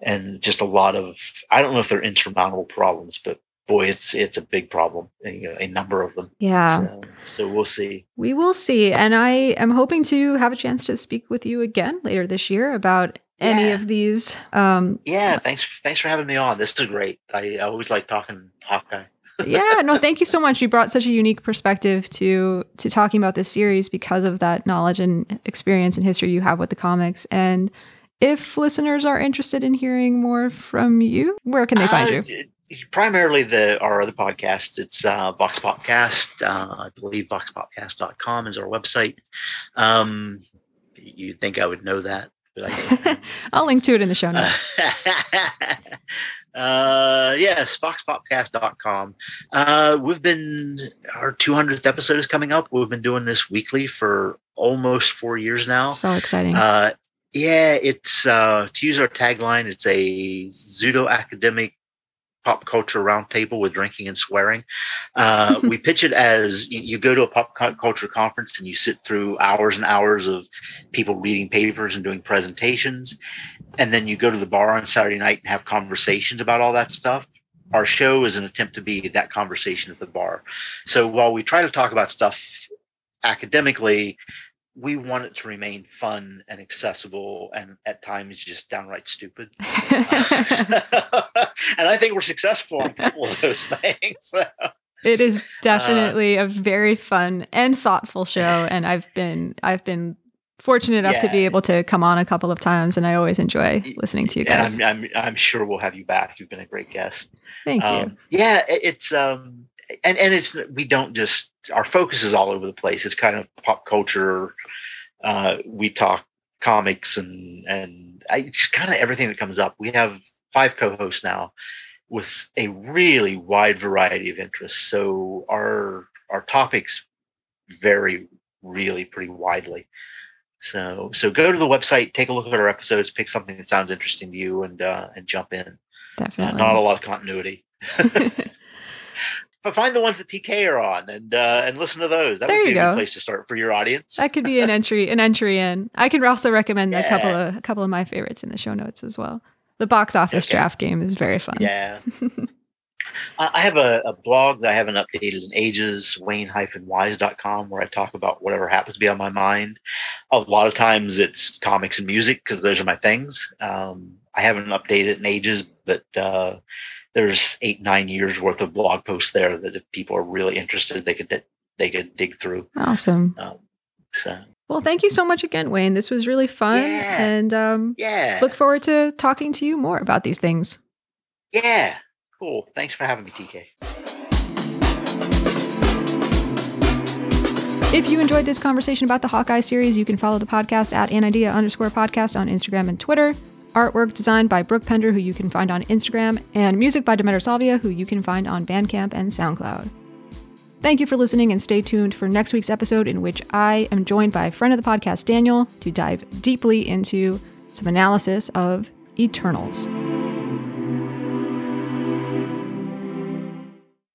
and just a lot of I don't know if they're insurmountable problems, but boy, it's it's a big problem, you know, a number of them. Yeah. So, so we'll see. We will see. And I am hoping to have a chance to speak with you again later this year about any Yeah. of these. Um, Yeah, thanks thanks for having me on. This is great. I, I always like talking Hawkeye. yeah, no, thank you so much. You brought such a unique perspective to to talking about this series because of that knowledge and experience and history you have with the comics. And if listeners are interested in hearing more from you, where can they find Uh, you? Primarily the our other podcast. It's uh Vox Popcast. Uh, I believe voxpopcast.com is our website. Um you'd think I would know that, but I don't. I'll link to it in the show notes. uh yes voxpopcast.com uh we've been our 200th episode is coming up we've been doing this weekly for almost four years now so exciting. uh yeah it's uh to use our tagline it's a pseudo academic pop culture roundtable with drinking and swearing uh we pitch it as you, you go to a pop culture conference and you sit through hours and hours of people reading papers and doing presentations and then you go to the bar on Saturday night and have conversations about all that stuff. Our show is an attempt to be that conversation at the bar. So while we try to talk about stuff academically, we want it to remain fun and accessible and at times just downright stupid. and I think we're successful on a couple of those things. it is definitely a very fun and thoughtful show and i've been i've been fortunate enough to be able to come on a couple of times and i always enjoy listening to you guys I'm, I'm, I'm sure we'll have you back. You've been a great guest. thank you um, yeah it- it's um and and it's we don't just our focus is all over the place it's kind of pop culture uh we talk comics and and I, it's kind of everything that comes up we have five co-hosts now with a really wide variety of interests. So our our topics vary really pretty widely. So so go to the website, take a look at our episodes, pick something that sounds interesting to you, and uh, and jump in. Definitely. Uh, not a lot of continuity. but find the ones that TK are on and uh, and listen to those. That There would be you a go. good place to start for your audience. that could be an entry an entry in. I can also recommend a couple of a couple of my favorites in the show notes as well. The box office Okay. draft game is very fun. Yeah. I I have a, a blog that I haven't updated in ages, wayne-wise.com, where I talk about whatever happens to be on my mind. A lot of times it's comics and music because those are my things. Um, I haven't updated in ages, but uh, there's eight, nine years worth of blog posts there that if people are really interested, they could they could dig through. Awesome. Um, so Well, thank you so much again, Wayne. This was really fun, Yeah. and um, yeah, look forward to talking to you more about these things. yeah, cool. Thanks for having me, TK. If you enjoyed this conversation about the Hawkeye series, you can follow the podcast at anidea underscore podcast on Instagram and Twitter. Artwork designed by Brooke Pender, who you can find on Instagram, and music by Demeter Salvia, who you can find on Bandcamp and SoundCloud. Thank you for listening and stay tuned for next week's episode, in which I am joined by a friend of the podcast, Daniel, to dive deeply into some analysis of Eternals.